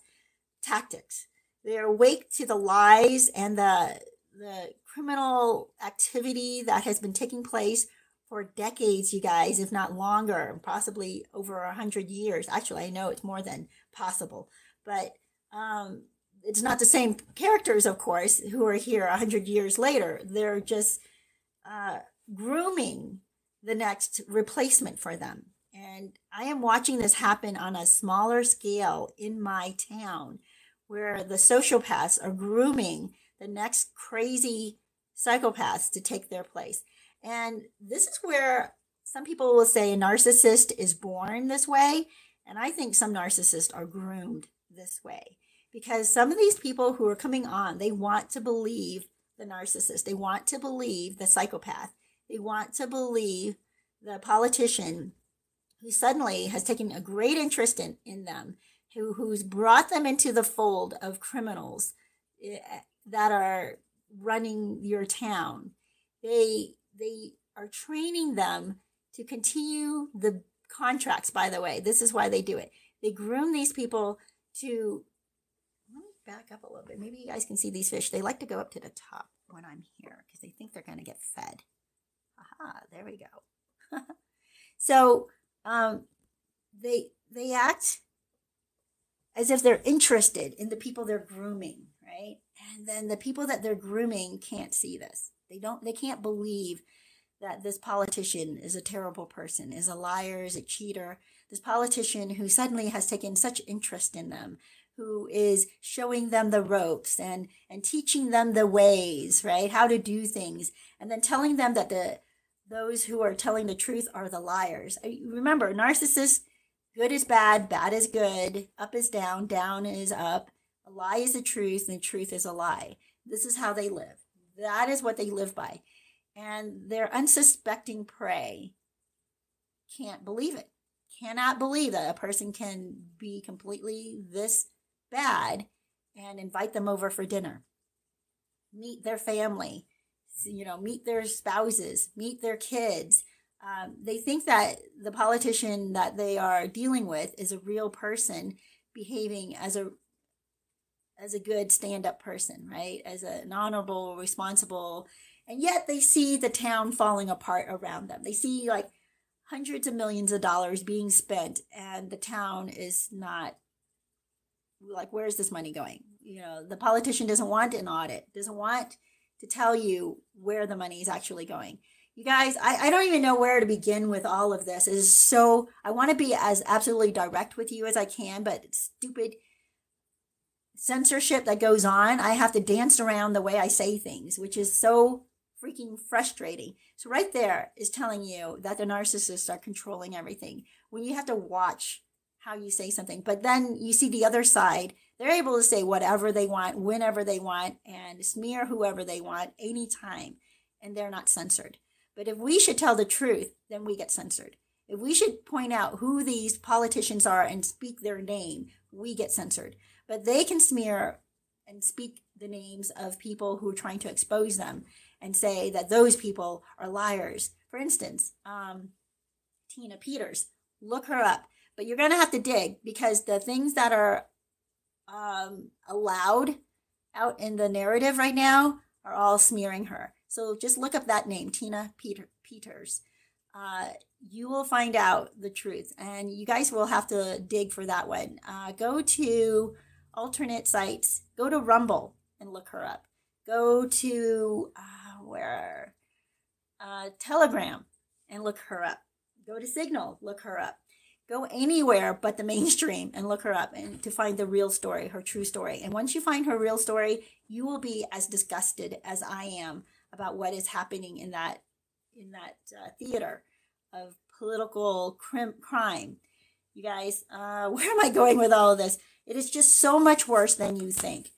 tactics. They're awake to the lies and the the criminal activity that has been taking place for decades, you guys, if not longer, possibly over a hundred years. Actually, I know it's more than possible, but um, it's not the same characters, of course, who are here a hundred years later. They're just uh, grooming the next replacement for them, And I am watching this happen on a smaller scale in my town where the sociopaths are grooming the next crazy psychopaths to take their place. And this is where some people will say a narcissist is born this way. And I think some narcissists are groomed this way because some of these people who are coming on, they want to believe the narcissist, they want to believe the psychopath, they want to believe the politician who suddenly has taken a great interest in, in them, who, who's brought them into the fold of criminals eh, that are running your town. They they are training them to continue the contracts, by the way. This is why they do it. They groom these people to let me back up a little bit. Maybe you guys can see these fish. They like to go up to the top when I'm here because they think they're going to get fed. Aha, there we go. so um, they they act as if they're interested in the people they're grooming, right? And then the people that they're grooming can't see this. They don't they can't believe that this politician is a terrible person, is a liar, is a cheater. This politician who suddenly has taken such interest in them, who is showing them the ropes and and teaching them the ways, right? How to do things, and then telling them that the those who are telling the truth are the liars. Uh, remember, narcissists, good is bad, bad is good, up is down, down is up. A lie is the truth, and the truth is a lie. This is how they live. That is what they live by and their unsuspecting prey can't believe it, cannot believe that a person can be completely this bad and invite them over for dinner, meet their family, you know, meet their spouses, meet their kids. Um, they think that the politician that they are dealing with is a real person behaving as a as a good stand-up person right as an honorable responsible and yet they see the town falling apart around them. They see like hundreds of millions of dollars being spent, and the town is not like, where's this money going? You know, the politician doesn't want an audit, doesn't want to tell you where the money is actually going. You guys, I, I don't even know where to begin with all of this. It is so, I want to be as absolutely direct with you as I can, but stupid censorship that goes on, I have to dance around the way I say things, which is so freaking frustrating. So right there is telling you that the narcissists are controlling everything. When you have to watch how you say something, but then you see the other side, they're able to say whatever they want, whenever they want, and smear whoever they want, anytime, and they're not censored. But if we should tell the truth, then we get censored. If we should point out who these politicians are and speak their name, we get censored. But they can smear and speak the names of people who are trying to expose them and say that those people are liars. For instance, um, Tina Peters, look her up. But you're going to have to dig because the things that are um, allowed out in the narrative right now are all smearing her. So just look up that name, Tina Peter, Peters. Uh, you will find out the truth, and you guys will have to dig for that one. Uh, go to alternate sites, go to Rumble and look her up. Go to uh, where uh, Telegram and look her up. Go to Signal, look her up. Go anywhere but the mainstream and look her up and to find the real story, her true story. And once you find her real story, you will be as disgusted as I am about what is happening in that in that uh, theater of political crim- crime. You guys, uh, where am I going with all of this? It is just so much worse than you think.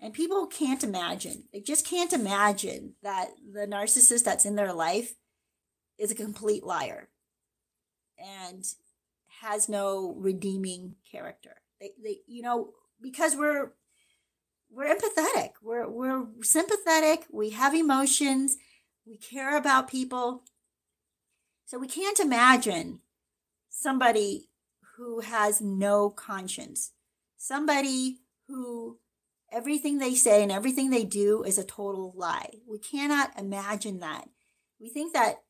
And people can't imagine, they just can't imagine that the narcissist that's in their life is a complete liar and has no redeeming character. They, they you know, because we're we're empathetic. We're we're sympathetic, we have emotions, we care about people. So we can't imagine somebody who has no conscience. Somebody who everything they say and everything they do is a total lie. We cannot imagine that. We think that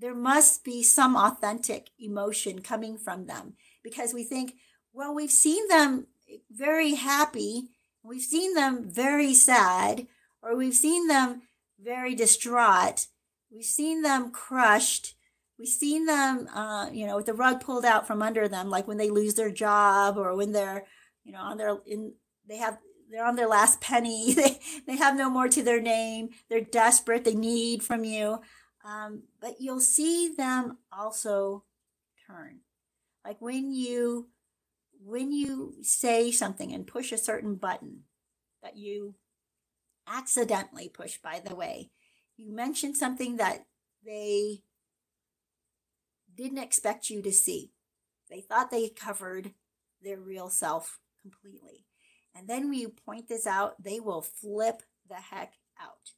there must be some authentic emotion coming from them because we think, well, we've seen them very happy, we've seen them very sad, or we've seen them very distraught, we've seen them crushed, We've seen them, uh, you know, with the rug pulled out from under them, like when they lose their job or when they're, you know, on their in they have they're on their last penny. They they have no more to their name. They're desperate. They need from you. Um, but you'll see them also turn, like when you when you say something and push a certain button that you accidentally push. By the way, you mentioned something that they didn't expect you to see. They thought they covered their real self completely. And then when you point this out, they will flip the heck out.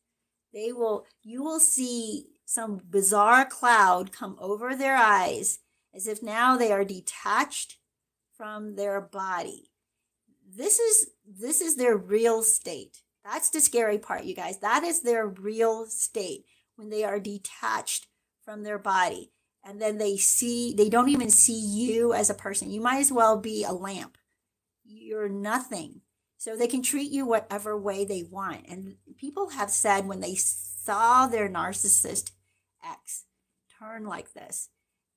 They will, you will see some bizarre cloud come over their eyes as if now they are detached from their body. This is this is their real state. That's the scary part, you guys. That is their real state when they are detached from their body and then they see they don't even see you as a person you might as well be a lamp you're nothing so they can treat you whatever way they want. And people have said when they saw their narcissist ex turn like this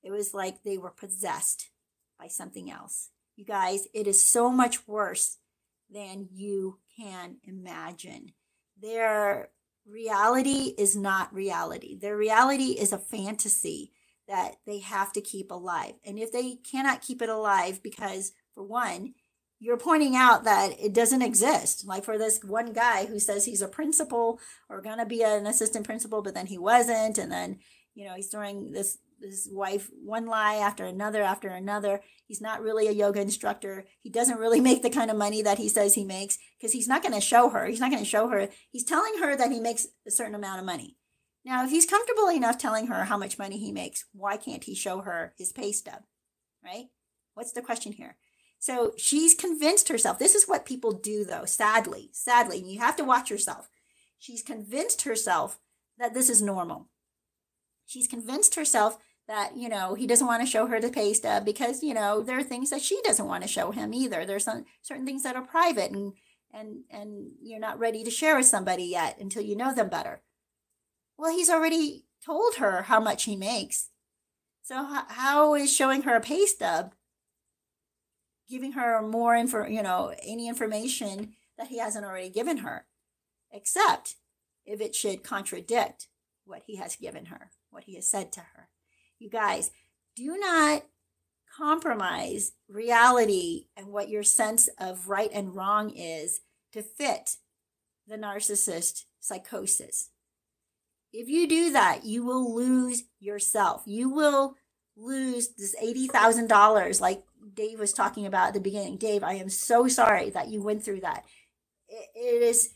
it was like they were possessed by something else. You guys it is so much worse than you can imagine. Their reality is not reality. Their reality is a fantasy that they have to keep alive. And if they cannot keep it alive, because for one, you're pointing out that it doesn't exist. Like for this one guy who says he's a principal or gonna be an assistant principal, but then he wasn't, and then you know he's throwing this his wife one lie after another after another. He's not really a yoga instructor. He doesn't really make the kind of money that he says he makes because he's not going to show her. He's not going to show her. He's telling her that he makes a certain amount of money. Now, if he's comfortable enough telling her how much money he makes, why can't he show her his pay stub? Right? What's the question here? So she's convinced herself. This is what people do, though, sadly, sadly. You have to watch yourself. She's convinced herself that this is normal. She's convinced herself that, you know, he doesn't want to show her the pay stub because, you know, there are things that she doesn't want to show him either. There's some certain things that are private and and and you're not ready to share with somebody yet until you know them better. Well, he's already told her how much he makes. So how, how is showing her a pay stub giving her more info, you know, any information that he hasn't already given her, except if it should contradict what he has given her, what he has said to her. You guys, do not compromise reality and what your sense of right and wrong is to fit the narcissist psychosis. If you do that, you will lose yourself. You will lose this $80,000 like Dave was talking about at the beginning. Dave, I am so sorry that you went through that. it, it is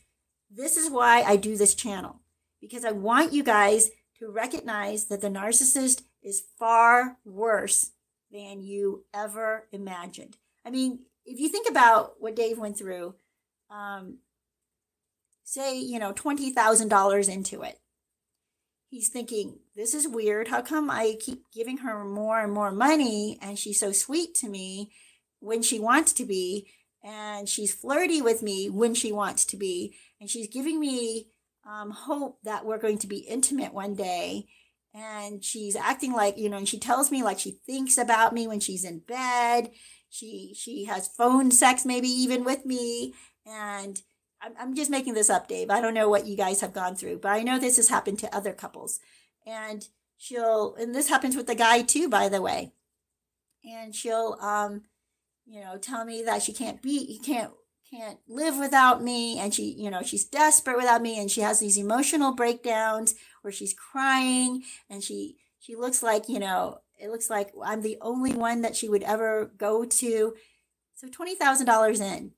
this is why I do this channel because I want you guys to recognize that the narcissist is far worse than you ever imagined. I mean, if you think about what Dave went through, um, say, you know, $20,000 into it he's thinking, this is weird. How come I keep giving her more and more money and she's so sweet to me when she wants to be? And she's flirty with me when she wants to be. And she's giving me um, hope that we're going to be intimate one day. And she's acting like, you know, and she tells me like she thinks about me when she's in bed. She she has phone sex maybe even with me. And I'm I'm just making this up, Dave. I don't know what you guys have gone through, but I know this has happened to other couples. And she'll, and this happens with the guy too, by the way. And she'll, um, you know, tell me that she can't be, he can't, can't live without me. And she, you know, she's desperate without me. And she has these emotional breakdowns where she's crying and she, she looks like, you know, it looks like I'm the only one that she would ever go to. So $20,000 in,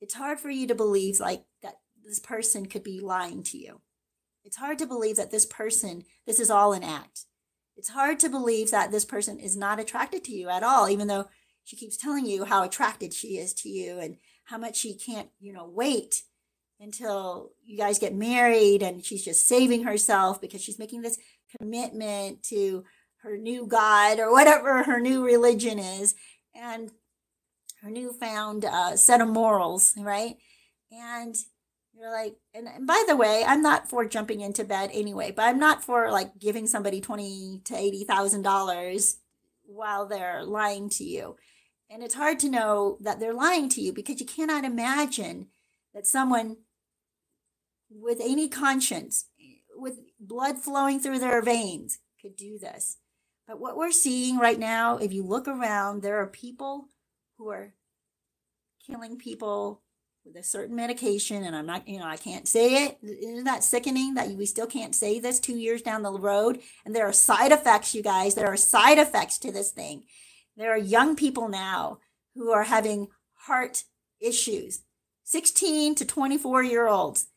it's hard for you to believe like that this person could be lying to you. It's hard to believe that this person, this is all an act. It's hard to believe that this person is not attracted to you at all, even though she keeps telling you how attracted she is to you and how much she can't, you know, wait until you guys get married and she's just saving herself because she's making this commitment to her new God or whatever her new religion is. And her newfound uh, set of morals, right? And You're like, and, and by the way, I'm not for jumping into bed anyway, but I'm not for like giving somebody twenty to eighty thousand dollars while they're lying to you. And it's hard to know that they're lying to you because you cannot imagine that someone with any conscience, with blood flowing through their veins, could do this. But what we're seeing right now, if you look around, there are people who are killing people with a certain medication. And I'm not, you know, I can't say it. Isn't that sickening that we still can't say this two years down the road? And there are side effects, you guys. There are side effects to this thing. There are young people now who are having heart issues, 16 to 24 year olds.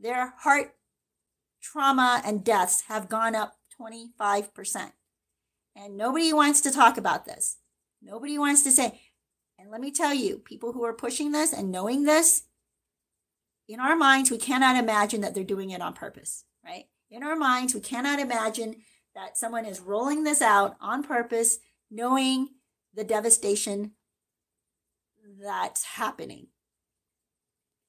Their heart trauma and deaths have gone up 25%. And nobody wants to talk about this. Nobody wants to say, and let me tell you, people who are pushing this and knowing this, in our minds, we cannot imagine that they're doing it on purpose, right? In our minds, we cannot imagine that someone is rolling this out on purpose, knowing the devastation that's happening.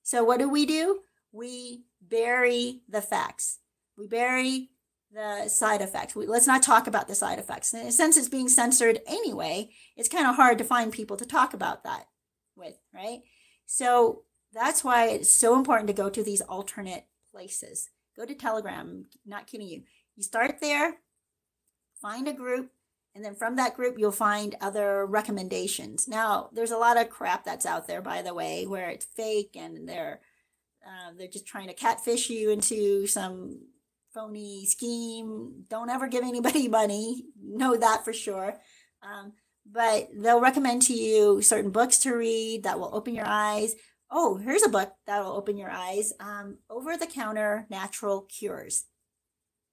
So, what do we do? We bury the facts. We bury the side effects. We, let's not talk about the side effects. And since it's being censored anyway, it's kind of hard to find people to talk about that with, right? So that's why it's so important to go to these alternate places. Go to Telegram, not kidding you. You start there, find a group, and then from that group, you'll find other recommendations. Now, there's a lot of crap that's out there, by the way, where it's fake and they're uh, they're just trying to catfish you into some phony scheme. Don't ever give anybody money. Know that for sure. Um, but they'll recommend to you certain books to read that will open your eyes. Oh, here's a book that will open your eyes. Um, Over the counter natural cures.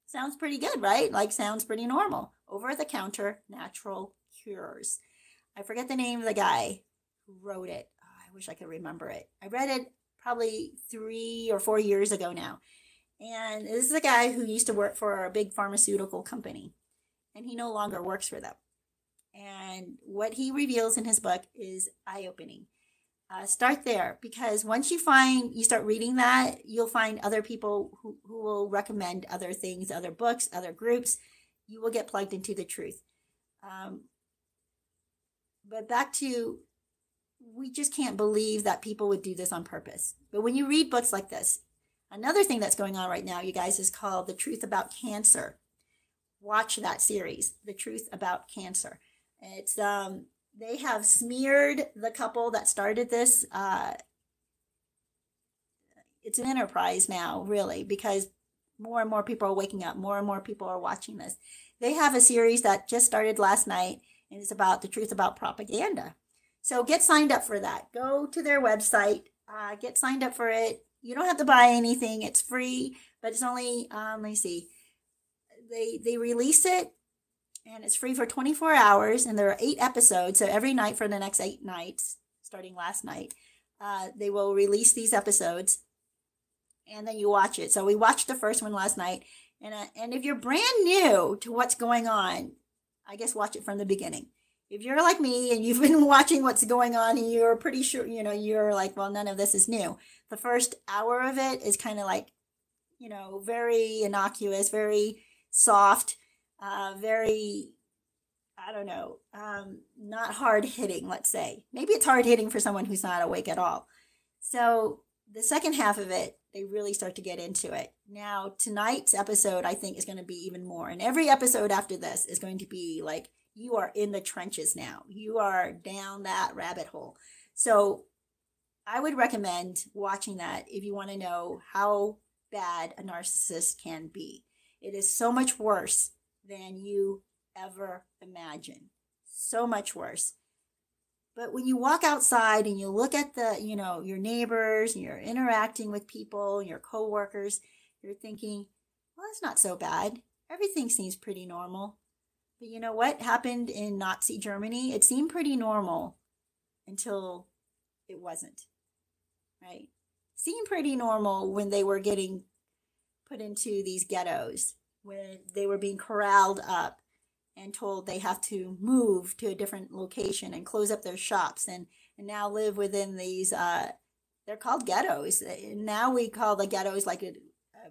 Sounds pretty good, right? Like, sounds pretty normal. Over the counter natural cures. I forget the name of the guy who wrote it. Oh, I wish I could remember it. I read it probably three or four years ago now. And this is a guy who used to work for a big pharmaceutical company, and he no longer works for them. And what he reveals in his book is eye opening. Uh, start there because once you find you start reading that, you'll find other people who, who will recommend other things, other books, other groups. You will get plugged into the truth. Um, but back to we just can't believe that people would do this on purpose. But when you read books like this, Another thing that's going on right now, you guys, is called The Truth About Cancer. Watch that series, The Truth About Cancer. It's um they have smeared the couple that started this. Uh, it's an enterprise now, really, because more and more people are waking up, more and more people are watching this. They have a series that just started last night, and it's about the truth about propaganda. So get signed up for that. Go to their website, uh, get signed up for it. You don't have to buy anything. It's free, but it's only um, let me see. They they release it and it's free for 24 hours and there are eight episodes so every night for the next eight nights starting last night uh, they will release these episodes and then you watch it so we watched the first one last night and, uh, and if you're brand new to what's going on i guess watch it from the beginning if you're like me and you've been watching what's going on and you're pretty sure you know you're like well none of this is new. The first hour of it is kind of like you know very innocuous very soft uh, very i don't know um, not hard hitting let's say. Maybe it's hard hitting for someone who's not awake at all. So the second half of it they really start to get into it. Now tonight's episode i think is going to be even more. And every episode after this is going to be like you are in the trenches now you are down that rabbit hole so I would recommend watching that if you want to know how bad a narcissist can be. It is so much worse than you ever imagine. So much worse. But when you walk outside and you look at the, you know, your neighbors and you're interacting with people, your coworkers, you're thinking, well, it's not so bad. Everything seems pretty normal. But you know what happened in Nazi Germany? It seemed pretty normal until it wasn't right? Seemed pretty normal when they were getting put into these ghettos, when they were being corralled up and told they have to move to a different location and close up their shops and, and now live within these uh, they're called ghettos. Now we call the ghettos like a, a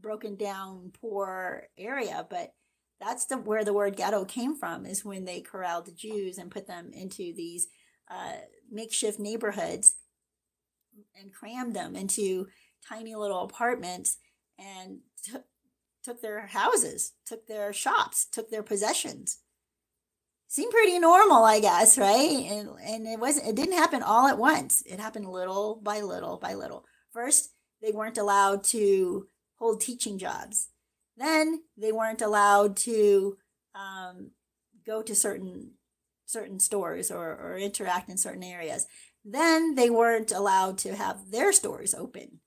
broken down, poor area, but that's the where the word ghetto came from. Is when they corralled the Jews and put them into these uh, makeshift neighborhoods and crammed them into tiny little apartments and t- took their houses, took their shops, took their possessions. Seemed pretty normal, I guess, right? And and it wasn't it didn't happen all at once. It happened little by little by little. First, they weren't allowed to hold teaching jobs. Then they weren't allowed to um, go to certain certain stores or, or interact in certain areas. Then they weren't allowed to have their stores open.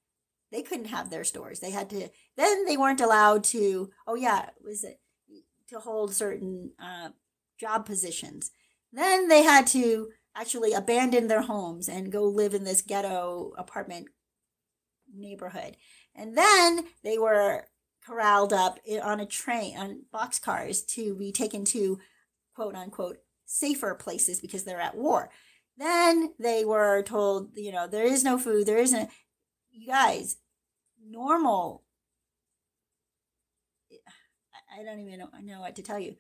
They couldn't have their stores. They had to. Then they weren't allowed to. Oh yeah, was it to hold certain uh, job positions? Then they had to actually abandon their homes and go live in this ghetto apartment neighborhood. And then they were corralled up on a train on boxcars to be taken to quote unquote safer places because they're at war. Then they were told, you know, there is no food, there isn't. You guys, normal. I don't even know, what to tell you.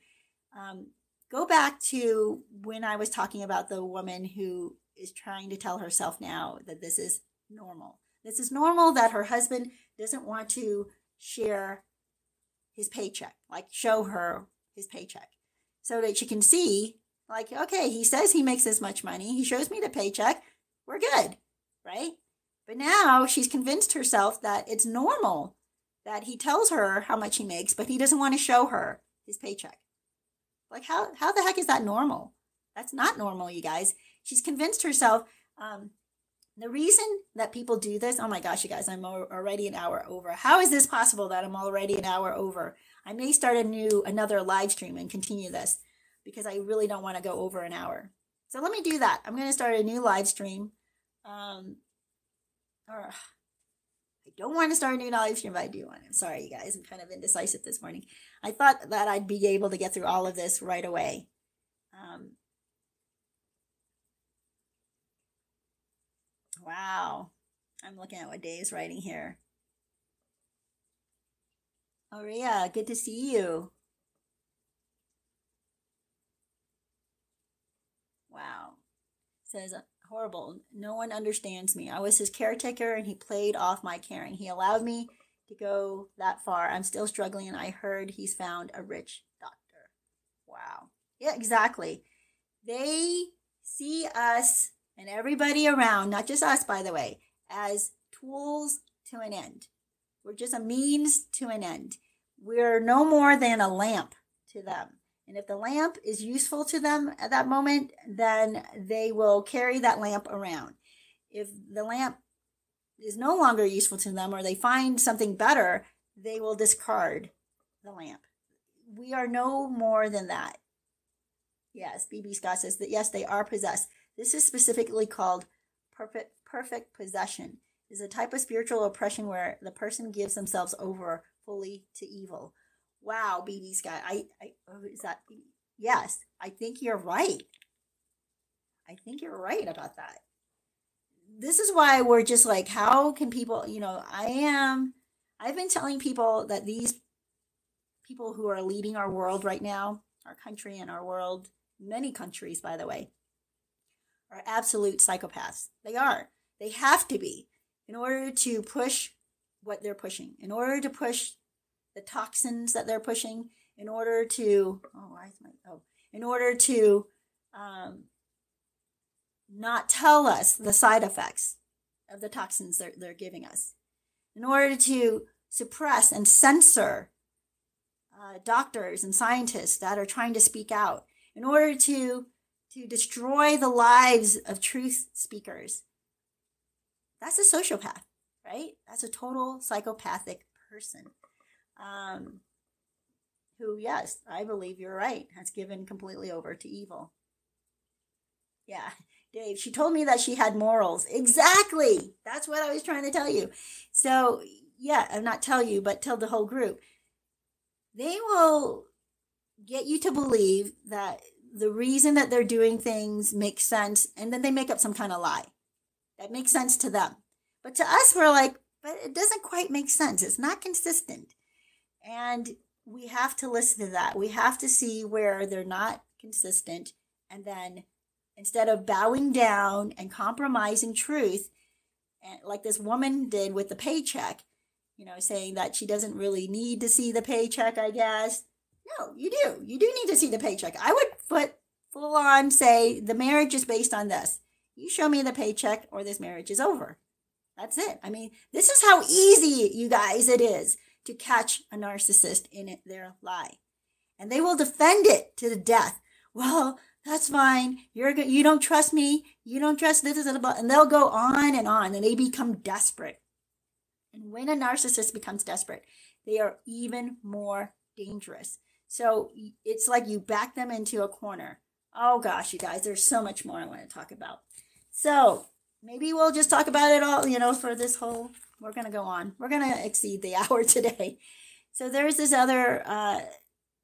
Um, go back to when I was talking about the woman who is trying to tell herself now that this is normal. This is normal that her husband doesn't want to share his paycheck, like show her his paycheck, so that she can see, like, okay, he says he makes this much money. He shows me the paycheck. We're good, right? But now she's convinced herself that it's normal that he tells her how much he makes, but he doesn't want to show her his paycheck. Like, how, how the heck is that normal? That's not normal, you guys. She's convinced herself. Um, the reason that people do this, oh my gosh, you guys, I'm already an hour over. How is this possible that I'm already an hour over? I may start a new, another live stream and continue this because I really don't want to go over an hour. So let me do that. I'm going to start a new live stream. Um, or I don't want to start a new live stream, but I do want to. Sorry, you guys. I'm kind of indecisive this morning. I thought that I'd be able to get through all of this right away. Um, wow. I'm looking at what Dave's writing here. Oh. Good to see you. Wow. Says, horrible. No one understands me. I was his caretaker and he played off my caring. He allowed me to go that far. I'm still struggling and I heard he's found a rich doctor. Wow. Yeah, exactly. They see us and everybody around, not just us, by the way, as tools to an end. We're just a means to an end. We're no more than a lamp to them. And if the lamp is useful to them at that moment, then they will carry that lamp around. If the lamp is no longer useful to them or they find something better, they will discard the lamp. We are no more than that. Yes, BB Scott says that yes, they are possessed. This is specifically called perfect perfect possession. It is a type of spiritual oppression where the person gives themselves over fully to evil. Wow, BB Scott. I, I oh, is that yes, I think you're right. I think you're right about that. This is why we're just like, how can people, you know, I am I've been telling people that these people who are leading our world right now, our country and our world, many countries, by the way, are absolute psychopaths. They are. They have to be in order to push what they're pushing, in order to push the toxins that they're pushing in order to oh my oh in order to um, not tell us the side effects of the toxins they're, they're giving us in order to suppress and censor uh, doctors and scientists that are trying to speak out in order to to destroy the lives of truth speakers that's a sociopath right that's a total psychopathic person um, who, yes, I believe you're right, has given completely over to evil. Yeah, Dave, she told me that she had morals. Exactly. That's what I was trying to tell you. So, yeah, I'm not tell you, but tell the whole group. They will get you to believe that the reason that they're doing things makes sense, and then they make up some kind of lie. That makes sense to them. But to us, we're like, but it doesn't quite make sense. It's not consistent. And we have to listen to that. We have to see where they're not consistent. And then instead of bowing down and compromising truth, and like this woman did with the paycheck, you know, saying that she doesn't really need to see the paycheck, I guess. No, you do. You do need to see the paycheck. I would put full on say the marriage is based on this. You show me the paycheck or this marriage is over. That's it. I mean, this is how easy, you guys, it is to catch a narcissist in their lie. And they will defend it to the death. Well, that's fine. You're. You don't trust me. You don't trust this, and they'll go on and on, and they become desperate. And when a narcissist becomes desperate, they are even more dangerous. So it's like you back them into a corner. Oh gosh, you guys, there's so much more I want to talk about. So maybe we'll just talk about it all, you know, for this whole, we're going to go on. We're going to exceed the hour today. So there's this other uh,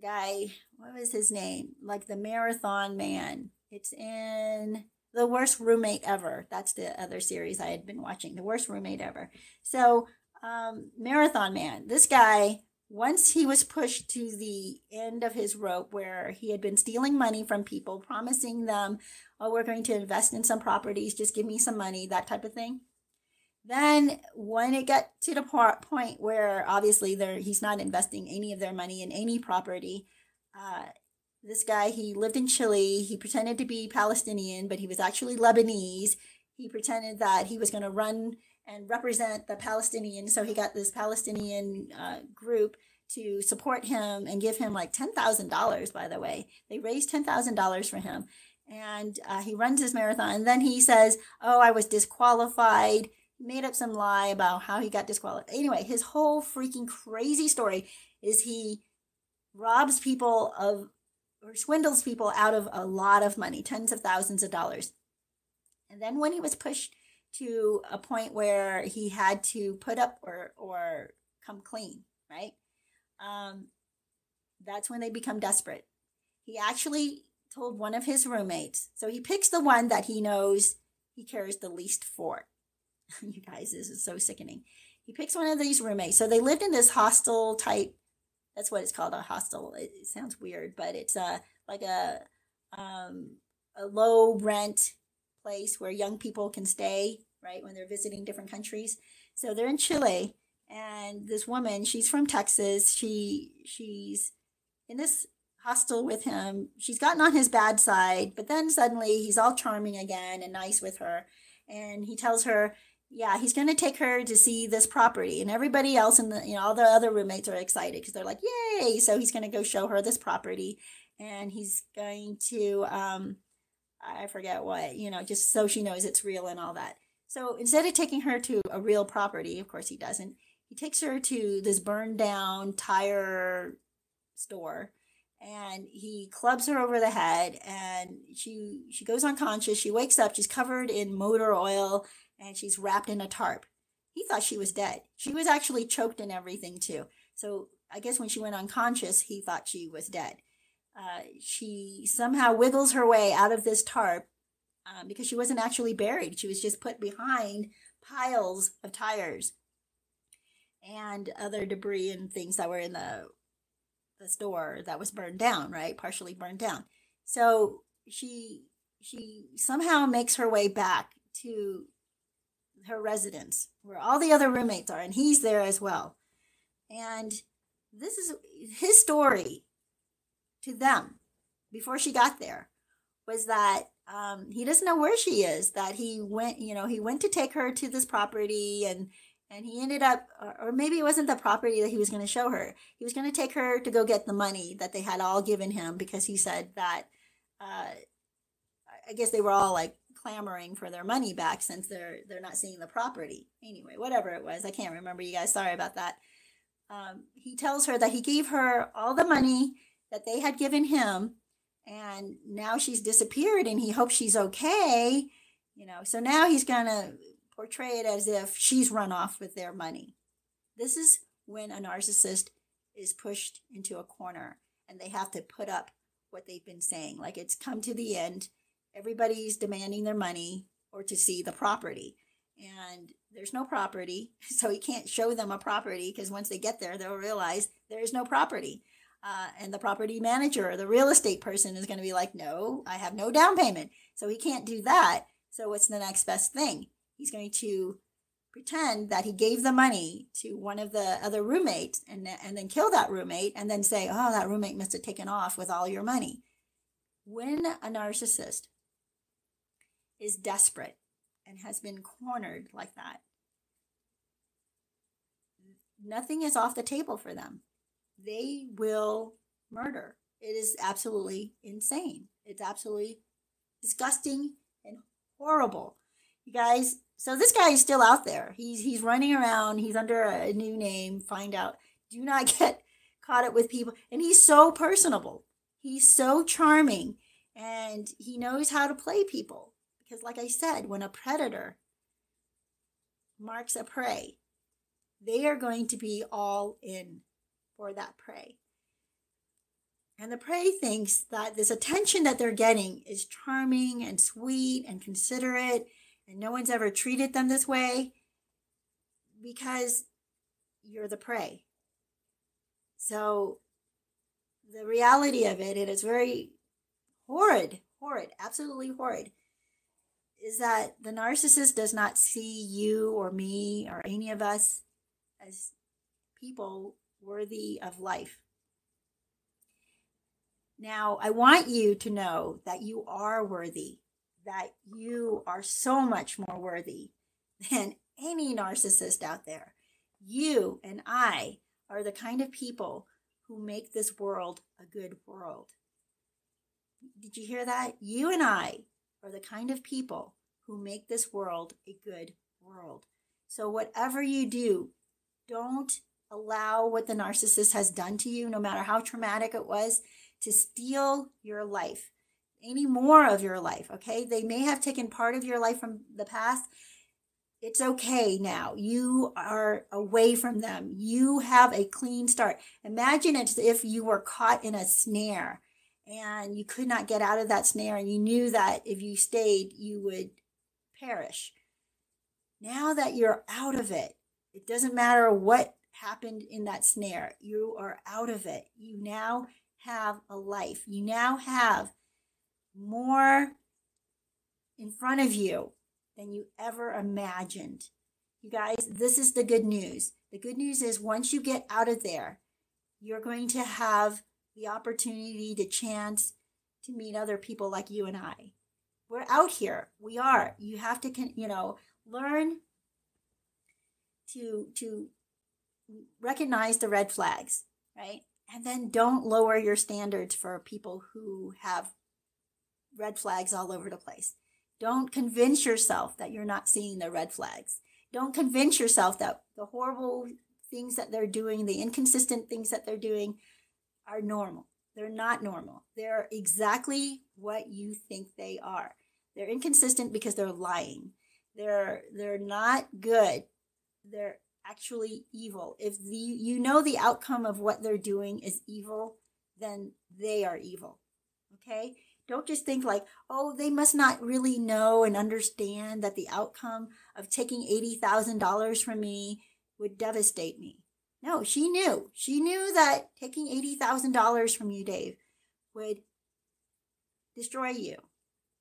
guy, what was his name? Like the marathon man. It's in The Worst Roommate Ever. That's the other series I had been watching, The Worst Roommate Ever. So, um, Marathon Man, this guy, once he was pushed to the end of his rope where he had been stealing money from people, promising them, oh, we're going to invest in some properties, just give me some money, that type of thing. Then, when it got to the point where obviously he's not investing any of their money in any property, uh, this guy, he lived in Chile. He pretended to be Palestinian, but he was actually Lebanese. He pretended that he was going to run and represent the Palestinians. So he got this Palestinian uh, group to support him and give him like $10,000, by the way. They raised $10,000 for him. And uh, he runs his marathon. And then he says, Oh, I was disqualified. Made up some lie about how he got disqualified. Anyway, his whole freaking crazy story is he robs people of or swindles people out of a lot of money, tens of thousands of dollars. And then when he was pushed to a point where he had to put up or or come clean, right? Um, that's when they become desperate. He actually told one of his roommates. So he picks the one that he knows he cares the least for. you guys, this is so sickening. He picks one of these roommates. So they lived in this hostel type. That's what it's called, a hostel. It, sounds weird, but it's a like a um, a low rent place where young people can stay right? When they're visiting different countries. So they're in Chile, and this woman, she's from Texas. She she's in this hostel with him. She's gotten on his bad side, but then suddenly he's all charming again and nice with her, and he tells her. Yeah, he's going to take her to see this property, and everybody else and the you know all the other roommates are excited because they're like, "Yay!" So he's going to go show her this property, and he's going to um, I forget what, you know, just so she knows it's real and all that. So instead of taking her to a real property, of course he doesn't, he takes her to this burned down tire store and he clubs her over the head and she she goes unconscious she wakes up she's covered in motor oil and she's wrapped in a tarp. He thought she was dead. She was actually choked and everything too. So i guess when she went unconscious he thought she was dead. Uh, she somehow wiggles her way out of this tarp um, because she wasn't actually buried. She was just put behind piles of tires and other debris and things that were in the the store that was burned down, right? Partially burned down. So she she somehow makes her way back to her residence where all the other roommates are and he's there as well. And this is his story to them before she got there was that um, he doesn't know where she is. That he went, you know, he went to take her to this property, and and he ended up, or maybe it wasn't the property that he was going to show her. He was going to take her to go get the money that they had all given him because he said that. Uh, I guess they were all like clamoring for their money back since they're they're not seeing the property. Anyway, whatever it was, I can't remember. You guys, sorry about that. Um, he tells her that he gave her all the money that they had given him and now she's disappeared and he hopes she's okay you know so now he's going to portray it as if she's run off with their money this is when a narcissist is pushed into a corner and they have to put up what they've been saying like it's come to the end everybody's demanding their money or to see the property and there's no property. So he can't show them a property because once they get there, they'll realize there's no property. Uh, and the property manager or the real estate person is going to be like, no, I have no down payment. So he can't do that. So what's the next best thing? He's going to pretend that he gave the money to one of the other roommates and, and then kill that roommate and then say, oh, that roommate must have taken off with all your money. When a narcissist is desperate and has been cornered like that, nothing is off the table for them. They will murder. It is absolutely insane. It's absolutely disgusting and horrible. You guys, so this guy is still out there. He's he's running around. He's under a new name. Find out. Do not get caught up with people. And he's so personable. He's so charming, and he knows how to play people. Because, like I said, when a predator marks a prey, they are going to be all in for that prey. And the prey thinks that this attention that they're getting is charming and sweet and considerate, and no one's ever treated them this way because you're the prey. So the reality of it, it is very horrid, horrid, absolutely horrid, is that the narcissist does not see you or me or any of us as people worthy of life. Now, I want you to know that you are worthy, that you are so much more worthy than any narcissist out there. You and I are the kind of people who make this world a good world. Did you hear that? You and I are the kind of people who make this world a good world. So, whatever you do, don't allow what the narcissist has done to you, no matter how traumatic it was, to steal your life, any more of your life. Okay. They may have taken part of your life from the past. It's okay now. You are away from them. You have a clean start. Imagine it's if you were caught in a snare and you could not get out of that snare and you knew that if you stayed, you would perish. Now that you're out of it, it doesn't matter what happened in that snare. You are out of it. You now have a life. You now have more in front of you than you ever imagined. You guys, this is the good news. The good news is once you get out of there, you're going to have the opportunity to chance to meet other people like you and I. We're out here. We are. You have to, you know, learn to to recognize the red flags, right? And then don't lower your standards for people who have red flags all over the place. Don't convince yourself that you're not seeing the red flags. Don't convince yourself that the horrible things that they're doing, the inconsistent things that they're doing, are normal. They're not normal. They're exactly what you think they are. They're inconsistent because they're lying. They're they're not good. They're actually evil. If the, you know the outcome of what they're doing is evil, then they are evil. Okay? Don't just think like, oh, they must not really know and understand that the outcome of taking $80,000 from me would devastate me. No, she knew. She knew that taking $80,000 from you, Dave, would destroy you.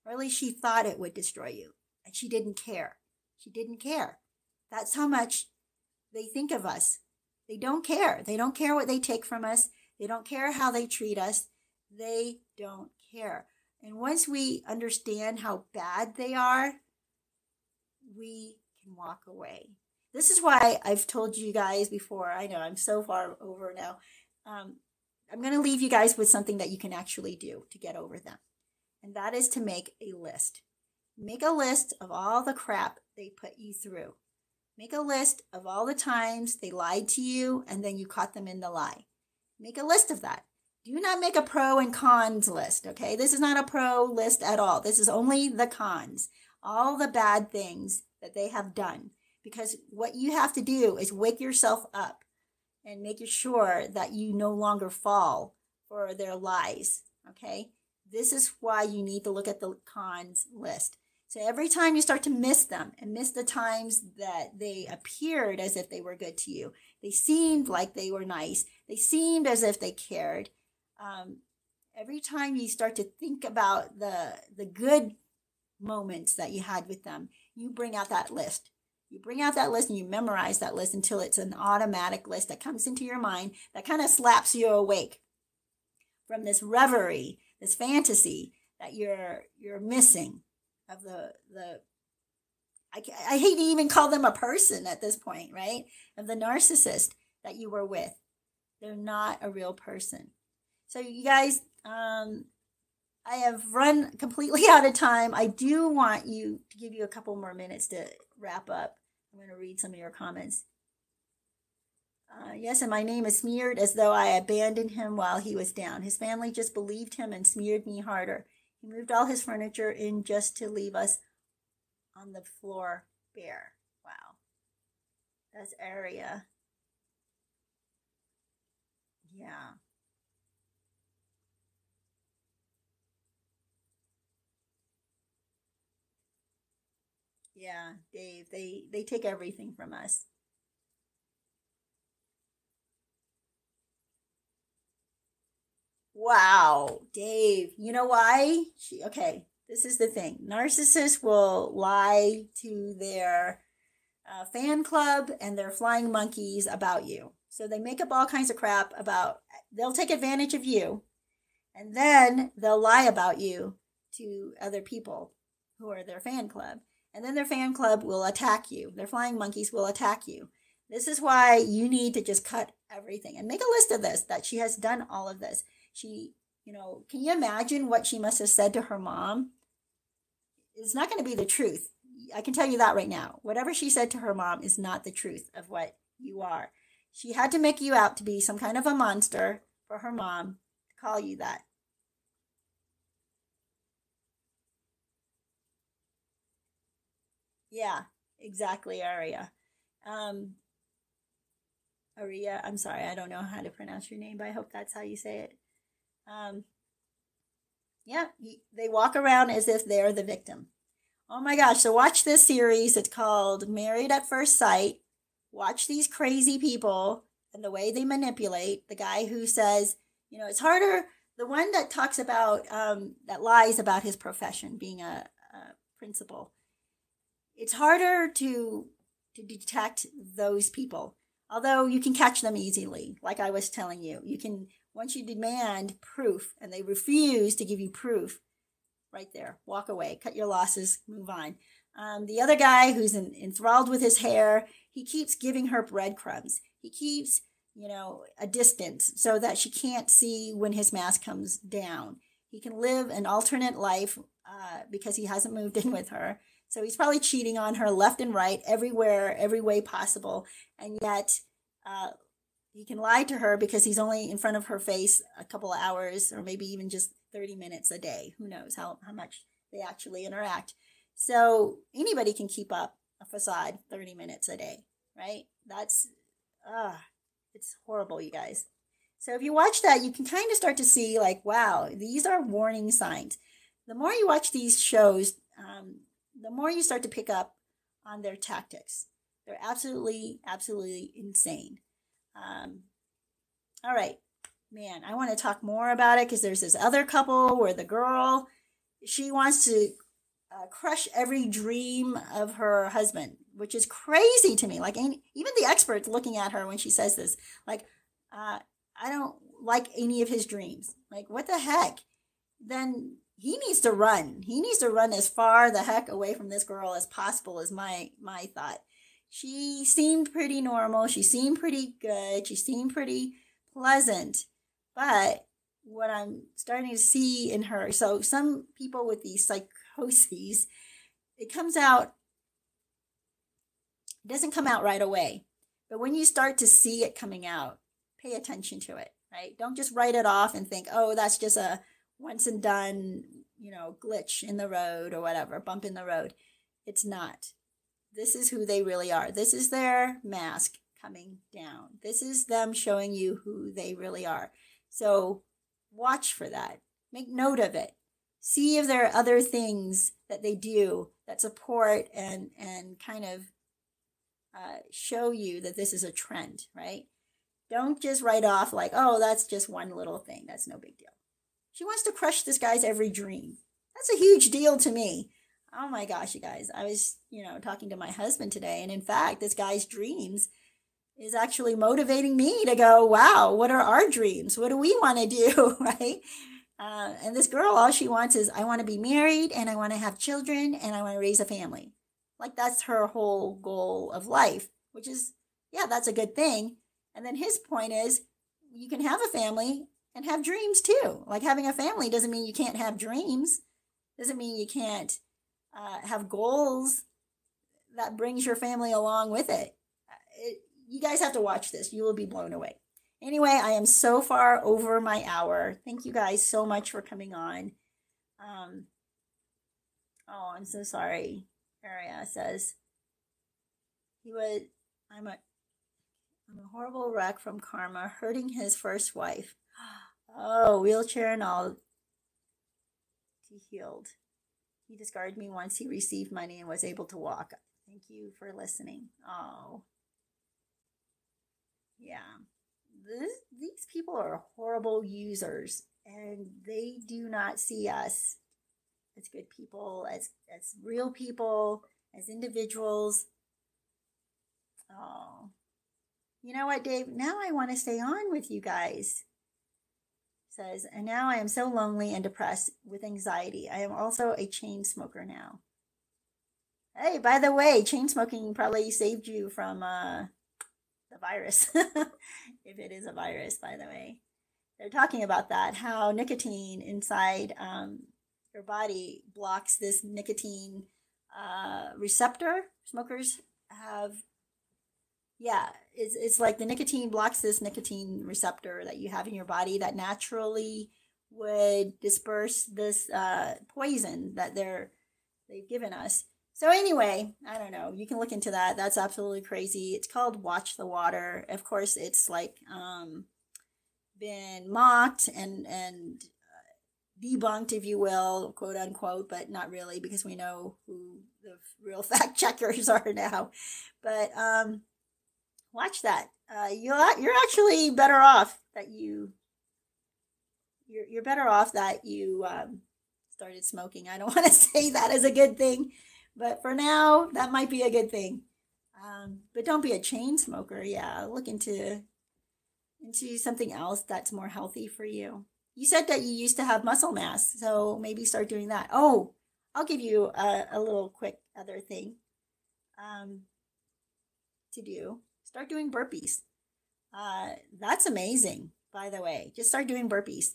Or at least she thought it would destroy you. And she didn't care. She didn't care. That's how much they think of us. They don't care. They don't care what they take from us. They don't care how they treat us. They don't care. And once we understand how bad they are, we can walk away. This is why I've told you guys before. I know I'm so far over now. Um, I'm going to leave you guys with something that you can actually do to get over them. And that is to make a list. Make a list of all the crap they put you through. Make a list of all the times they lied to you and then you caught them in the lie. Make a list of that. Do not make a pro and cons list, okay? This is not a pro list at all. This is only the cons, all the bad things that they have done. Because what you have to do is wake yourself up and make sure that you no longer fall for their lies, okay? This is why you need to look at the cons list. So every time you start to miss them and miss the times that they appeared as if they were good to you, they seemed like they were nice, they seemed as if they cared. Um, every time you start to think about the the good moments that you had with them, you bring out that list. You bring out that list and you memorize that list until it's an automatic list that comes into your mind that kind of slaps you awake from this reverie, this fantasy that you're you're missing of the the I, I hate to even call them a person at this point, right? Of the narcissist that you were with. They're not a real person. So you guys, um, I have run completely out of time. I do want you to give you a couple more minutes to wrap up. I'm going to read some of your comments. Uh, yes, and my name is smeared as though I abandoned him while he was down. His family just believed him and smeared me harder. He moved all his furniture in just to leave us on the floor bare. Wow. That's area. Yeah. Yeah, Dave, they they take everything from us. Wow, Dave, you know why? She, okay, this is the thing. Narcissists will lie to their uh, fan club and their flying monkeys about you. So they make up all kinds of crap about, they'll take advantage of you and then they'll lie about you to other people who are their fan club. And then their fan club will attack you. Their flying monkeys will attack you. This is why you need to just cut everything and make a list of this that she has done all of this. She, you know, can you imagine what she must have said to her mom? It's not going to be the truth. I can tell you that right now. Whatever she said to her mom is not the truth of what you are. She had to make you out to be some kind of a monster for her mom to call you that. Yeah, exactly, Aria. Um, Aria, I'm sorry, I don't know how to pronounce your name, but I hope that's how you say it. Um, yeah, they walk around as if they're the victim. Oh my gosh, so watch this series. It's called Married at First Sight. Watch these crazy people and the way they manipulate. The guy who says, you know, it's harder. The one that talks about, um, that lies about his profession, being a, a principal it's harder to to detect those people although you can catch them easily like i was telling you you can once you demand proof and they refuse to give you proof right there walk away cut your losses move on. Um, the other guy who's in, enthralled with his hair he keeps giving her breadcrumbs. He keeps you know a distance so that she can't see when his mask comes down. He can live an alternate life uh, because he hasn't moved in with her. So he's probably cheating on her left and right, everywhere, every way possible. And yet, uh, he can lie to her because he's only in front of her face a couple of hours or maybe even just 30 minutes a day. Who knows how, how much they actually interact. So anybody can keep up a facade 30 minutes a day, right? That's, ah, uh, it's horrible, you guys. So if you watch that, you can kind of start to see like, wow, these are warning signs. The more you watch these shows, um, the more you start to pick up on their tactics. They're absolutely, absolutely insane. Um, all right, man, I want to talk more about it because there's this other couple where the girl, she wants to uh, crush every dream of her husband, which is crazy to me. Like even the experts looking at her when she says this, like, uh, I don't like any of his dreams. Like, what the heck? Then he needs to run. He needs to run as far the heck away from this girl as possible is my my thought. She seemed pretty normal. She seemed pretty good. She seemed pretty pleasant. But what I'm starting to see in her, so some people with these psychoses, it comes out, it doesn't come out right away. But when you start to see it coming out, pay attention to it, right? Don't just write it off and think, oh, that's just a once and done, you know, glitch in the road or whatever, bump in the road. It's not. This is who they really are. This is their mask coming down. This is them showing you who they really are. So watch for that. Make note of it. See if there are other things that they do that support and and kind of uh, show you that this is a trend, right? Don't just write off like, oh, that's just one little thing. That's no big deal. She wants to crush this guy's every dream. That's a huge deal to me. Oh my gosh, you guys. I was, you know, talking to my husband today, and in fact, this guy's dreams is actually motivating me to go, wow, what are our dreams? What do we want to do? right? Uh, and this girl, all she wants is, I want to be married and I want to have children and I want to raise a family. Like that's her whole goal of life, which is, yeah, that's a good thing. And then his point is, you can have a family and have dreams too. Like having a family doesn't mean you can't have dreams, doesn't mean you can't uh, have goals that brings your family along with it. it you guys have to watch this. You will be blown away. Anyway, I am so far over my hour. Thank you guys so much for coming on. Um, oh, I'm so sorry. Aria says he was. I'm a. I'm a horrible wreck from karma, hurting his first wife. Oh, wheelchair and all. He healed. He discarded me once he received money and was able to walk. Thank you for listening. Oh. Yeah this, these people are horrible users and they do not see us as good people, as, as real people, as individuals. Oh, you know what, Dave? Now I want to stay on with you guys. Says, and now I am so lonely and depressed with anxiety. I am also a chain smoker now. Hey, by the way, chain smoking probably saved you from uh, the virus, if it is a virus, by the way. They're talking about that, how nicotine inside um, your body blocks this nicotine uh, receptor. Smokers have, yeah, it's, it's like the nicotine blocks this nicotine receptor that you have in your body that naturally would disperse this uh, poison that they're they've given us so anyway, I don't know. You can look into that. That's absolutely crazy. It's called Watch the Water. Of course, it's like um, been mocked and and uh, debunked, if you will, quote unquote, but not really because we know who the real fact checkers are now. But um, watch that. Uh, you're you're actually better off that you you're you're better off that you um, started smoking. I don't want to say that as a good thing but for now, that might be a good thing. Um, but don't be a chain smoker. Yeah, look into into something else that's more healthy for you. You said that you used to have muscle mass, so maybe start doing that. Oh, I'll give you a, a little quick other thing um, to do. Start doing burpees. Uh, that's amazing, by the way. Just start doing burpees.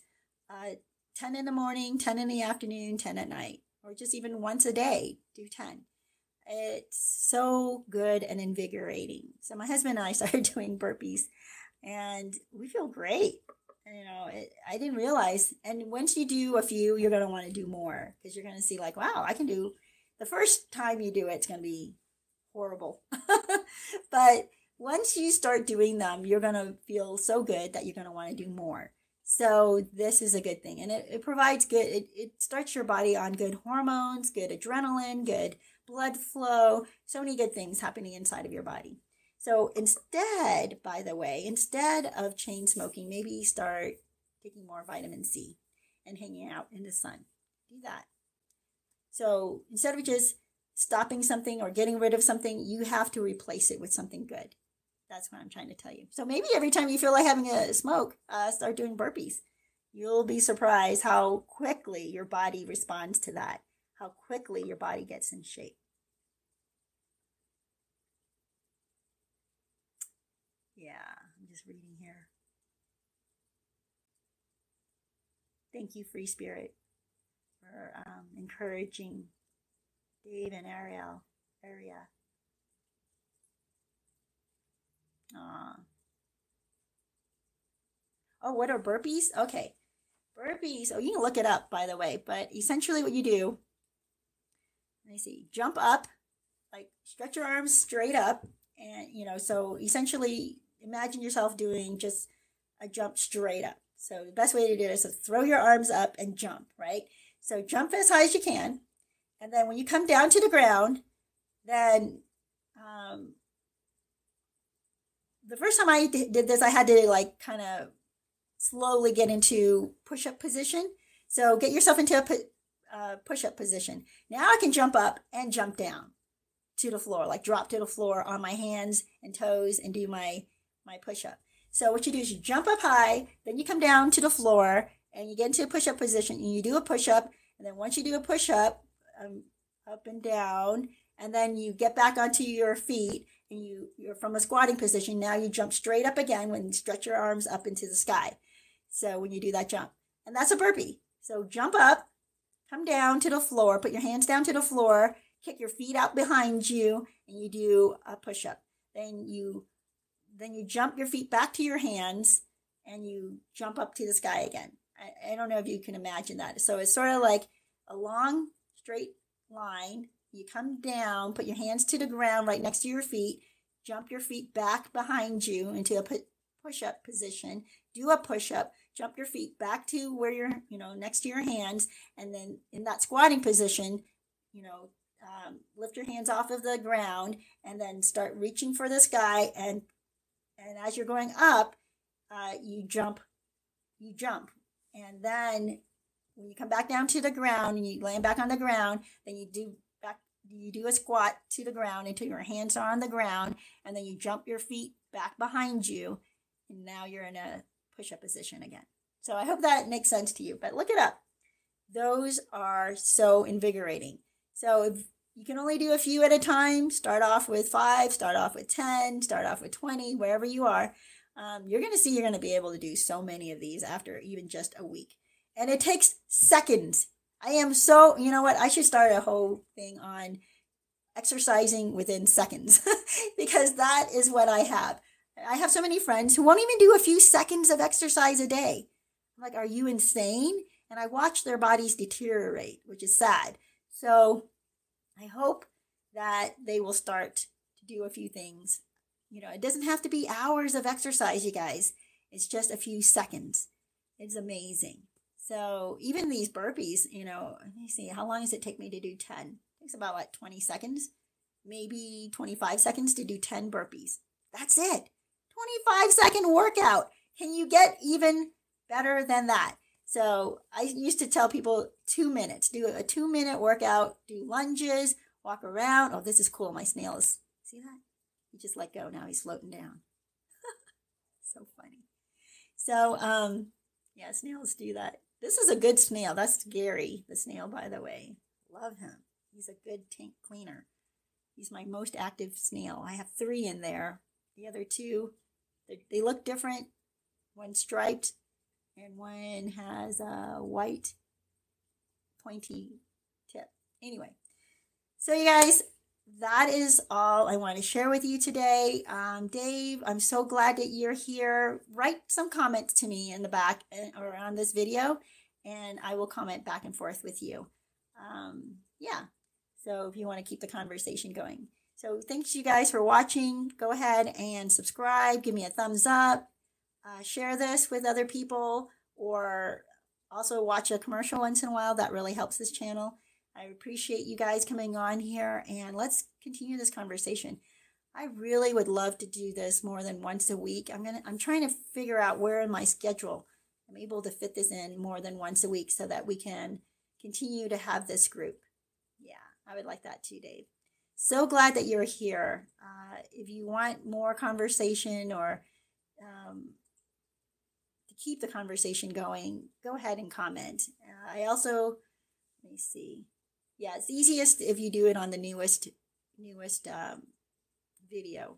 Uh, 10 in the morning, 10 in the afternoon, 10 at night or just even once a day, do 10. It's so good and invigorating. So my husband and I started doing burpees and we feel great. You know, it, I didn't realize. And once you do a few, you're going to want to do more because you're going to see, like, wow, I can do the first time you do it, it's going to be horrible. but once you start doing them, you're going to feel so good that you're going to want to do more. So this is a good thing. And it, it provides good, it, it starts your body on good hormones, good adrenaline, good blood flow, so many good things happening inside of your body. So instead, by the way, instead of chain smoking, maybe start taking more vitamin C and hanging out in the sun. Do that. So instead of just stopping something or getting rid of something, you have to replace it with something good. That's what I'm trying to tell you. So maybe every time you feel like having a smoke, uh, start doing burpees. You'll be surprised how quickly your body responds to that, how quickly your body gets in shape. Yeah, I'm just reading here. Thank you, Free Spirit, for um, encouraging Dave and Ariel. Aria. Uh, oh, what are burpees? Okay. Burpees. Oh, you can look it up, by the way. But essentially, what you do, let me see, jump up, like stretch your arms straight up. And, you know, so essentially, imagine yourself doing just a jump straight up. So the best way to do it is to throw your arms up and jump, right? So jump as high as you can. And then when you come down to the ground, then um, the first time I did this, I had to like kind of slowly get into push up position. So get yourself into a pu- uh, push up position. Now I can jump up and jump down to the floor, like drop to the floor on my hands and toes and do my my push up. So what you do is you jump up high, then you come down to the floor and you get into a push up position and you do a push up. And then once you do a push up, um, up and down, and then you get back onto your feet and you, you're from a squatting position. Now you jump straight up again when you stretch your arms up into the sky. So when you do that jump, and that's a burpee. So jump up, come down to the floor, put your hands down to the floor, kick your feet out behind you, and you do a push up. Then you then you jump your feet back to your hands and you jump up to the sky again. I, I don't know if you can imagine that. So it's sort of like a long straight line. You come down, put your hands to the ground right next to your feet, jump your feet back behind you into a push up position, do a push up, jump your feet back to where you're, you know, next to your hands. And then in that squatting position, you know, um, lift your hands off of the ground and then start reaching for the sky. And, and as you're going up, uh, you jump, you jump. And then when you come back down to the ground and you land back on the ground, then you do you do a squat to the ground until your hands are on the ground. And then you jump your feet back behind you. And now you're in a push up position again. So I hope that makes sense to you, but look it up. Those are so invigorating. So if you can only do a few at a time, start off with five, start off with 10, start off with 20, wherever you are. Um, you're going to see you're going to be able to do so many of these after even just a week. And it takes seconds. I am so, you know what? I should start a whole thing on exercising within seconds because that is what I have. I have so many friends who won't even do a few seconds of exercise a day. I'm like, are you insane? And I watch their bodies deteriorate, which is sad. So I hope that they will start to do a few things. You know, it doesn't have to be hours of exercise, you guys. It's just a few seconds. It's amazing. So even these burpees, you know, let me see, how long does it take me to do 10? It takes about what, 20 seconds? Maybe 25 seconds to do 10 burpees. That's it. 25 second workout. Can you get even better than that? So I used to tell people two minutes, do a two minute workout, do lunges, walk around. Oh, this is cool. My snail is, see that? He just let go. Now he's floating down. so funny. So, um, yeah, snails do that. This is a good snail. That's Gary, the snail, by the way. Love him. He's a good tank cleaner. He's my most active snail. I have three in there. The other two they, look different. One striped and one has a white pointy tip. Anyway, so you guys, that is all I want to share with you today. Um, Dave, I'm so glad that you're here. Write some comments to me in the back eh, or on this video, and I will comment back and forth with you. Um, yeah, so if you want to keep the conversation going. So thanks you guys for watching. Go ahead and subscribe. Give me a thumbs up. Uh, share this with other people or also watch a commercial once in a while. That really helps this channel. I appreciate you guys coming on here and let's continue this conversation. I really would love to do this more than once a week. I'm gonna I'm trying to figure out where in my schedule I'm able to fit this in more than once a week so that we can continue to have this group. Yeah, I would like that too, Dave so glad that you're here. Uh, if you want more conversation or um, to keep the conversation going, go ahead and comment. Uh, I also, let me see. Yeah, it's easiest if you do it on the newest, newest um, video.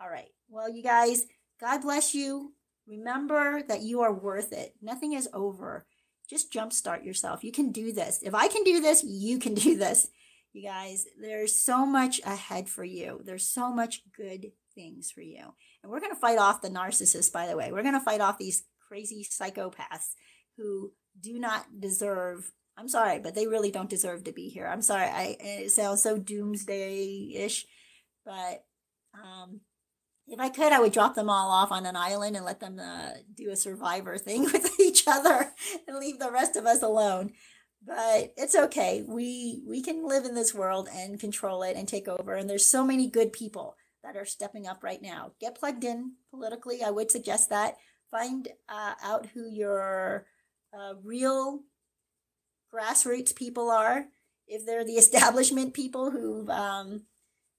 All right. Well, you guys, God bless you. Remember that you are worth it. Nothing is over. Just jumpstart yourself. You can do this. If I can do this, you can do this. You guys, there's so much ahead for you. There's so much good things for you. And we're going to fight off the narcissists, by the way. We're going to fight off these crazy psychopaths who do not deserve I'm sorry, but they really don't deserve to be here. I'm sorry. I it sounds so doomsday-ish, but um if I could, I would drop them all off on an island and let them uh, do a survivor thing with each other and leave the rest of us alone. but it's okay. We we can live in this world and control it and take over. And there's so many good people that are stepping up right now. Get plugged in politically. I would suggest that. Find uh, out who your uh, real grassroots people are. If they're the establishment people who've um,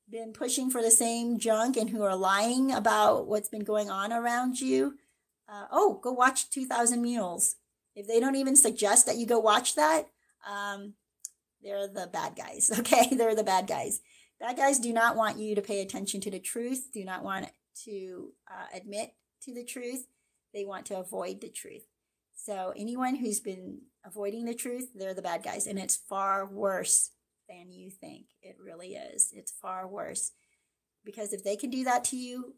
been pushing for the same junk and who are lying about what's been going on around you, uh, oh, go watch 2000 Mules. If they don't even suggest that you go watch that, um, they're the bad guys. Okay, they're the bad guys. Bad guys do not want you to pay attention to the truth, do not want to uh, admit to the truth. They want to avoid the truth. So, anyone who's been avoiding the truth, they're the bad guys. And it's far worse than you think. It really is. It's far worse. Because if they can do that to you,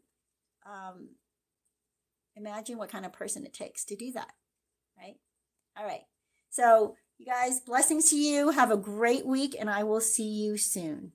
um, imagine what kind of person it takes to do that, right? All right. So, you guys, blessings to you. Have a great week, and I will see you soon.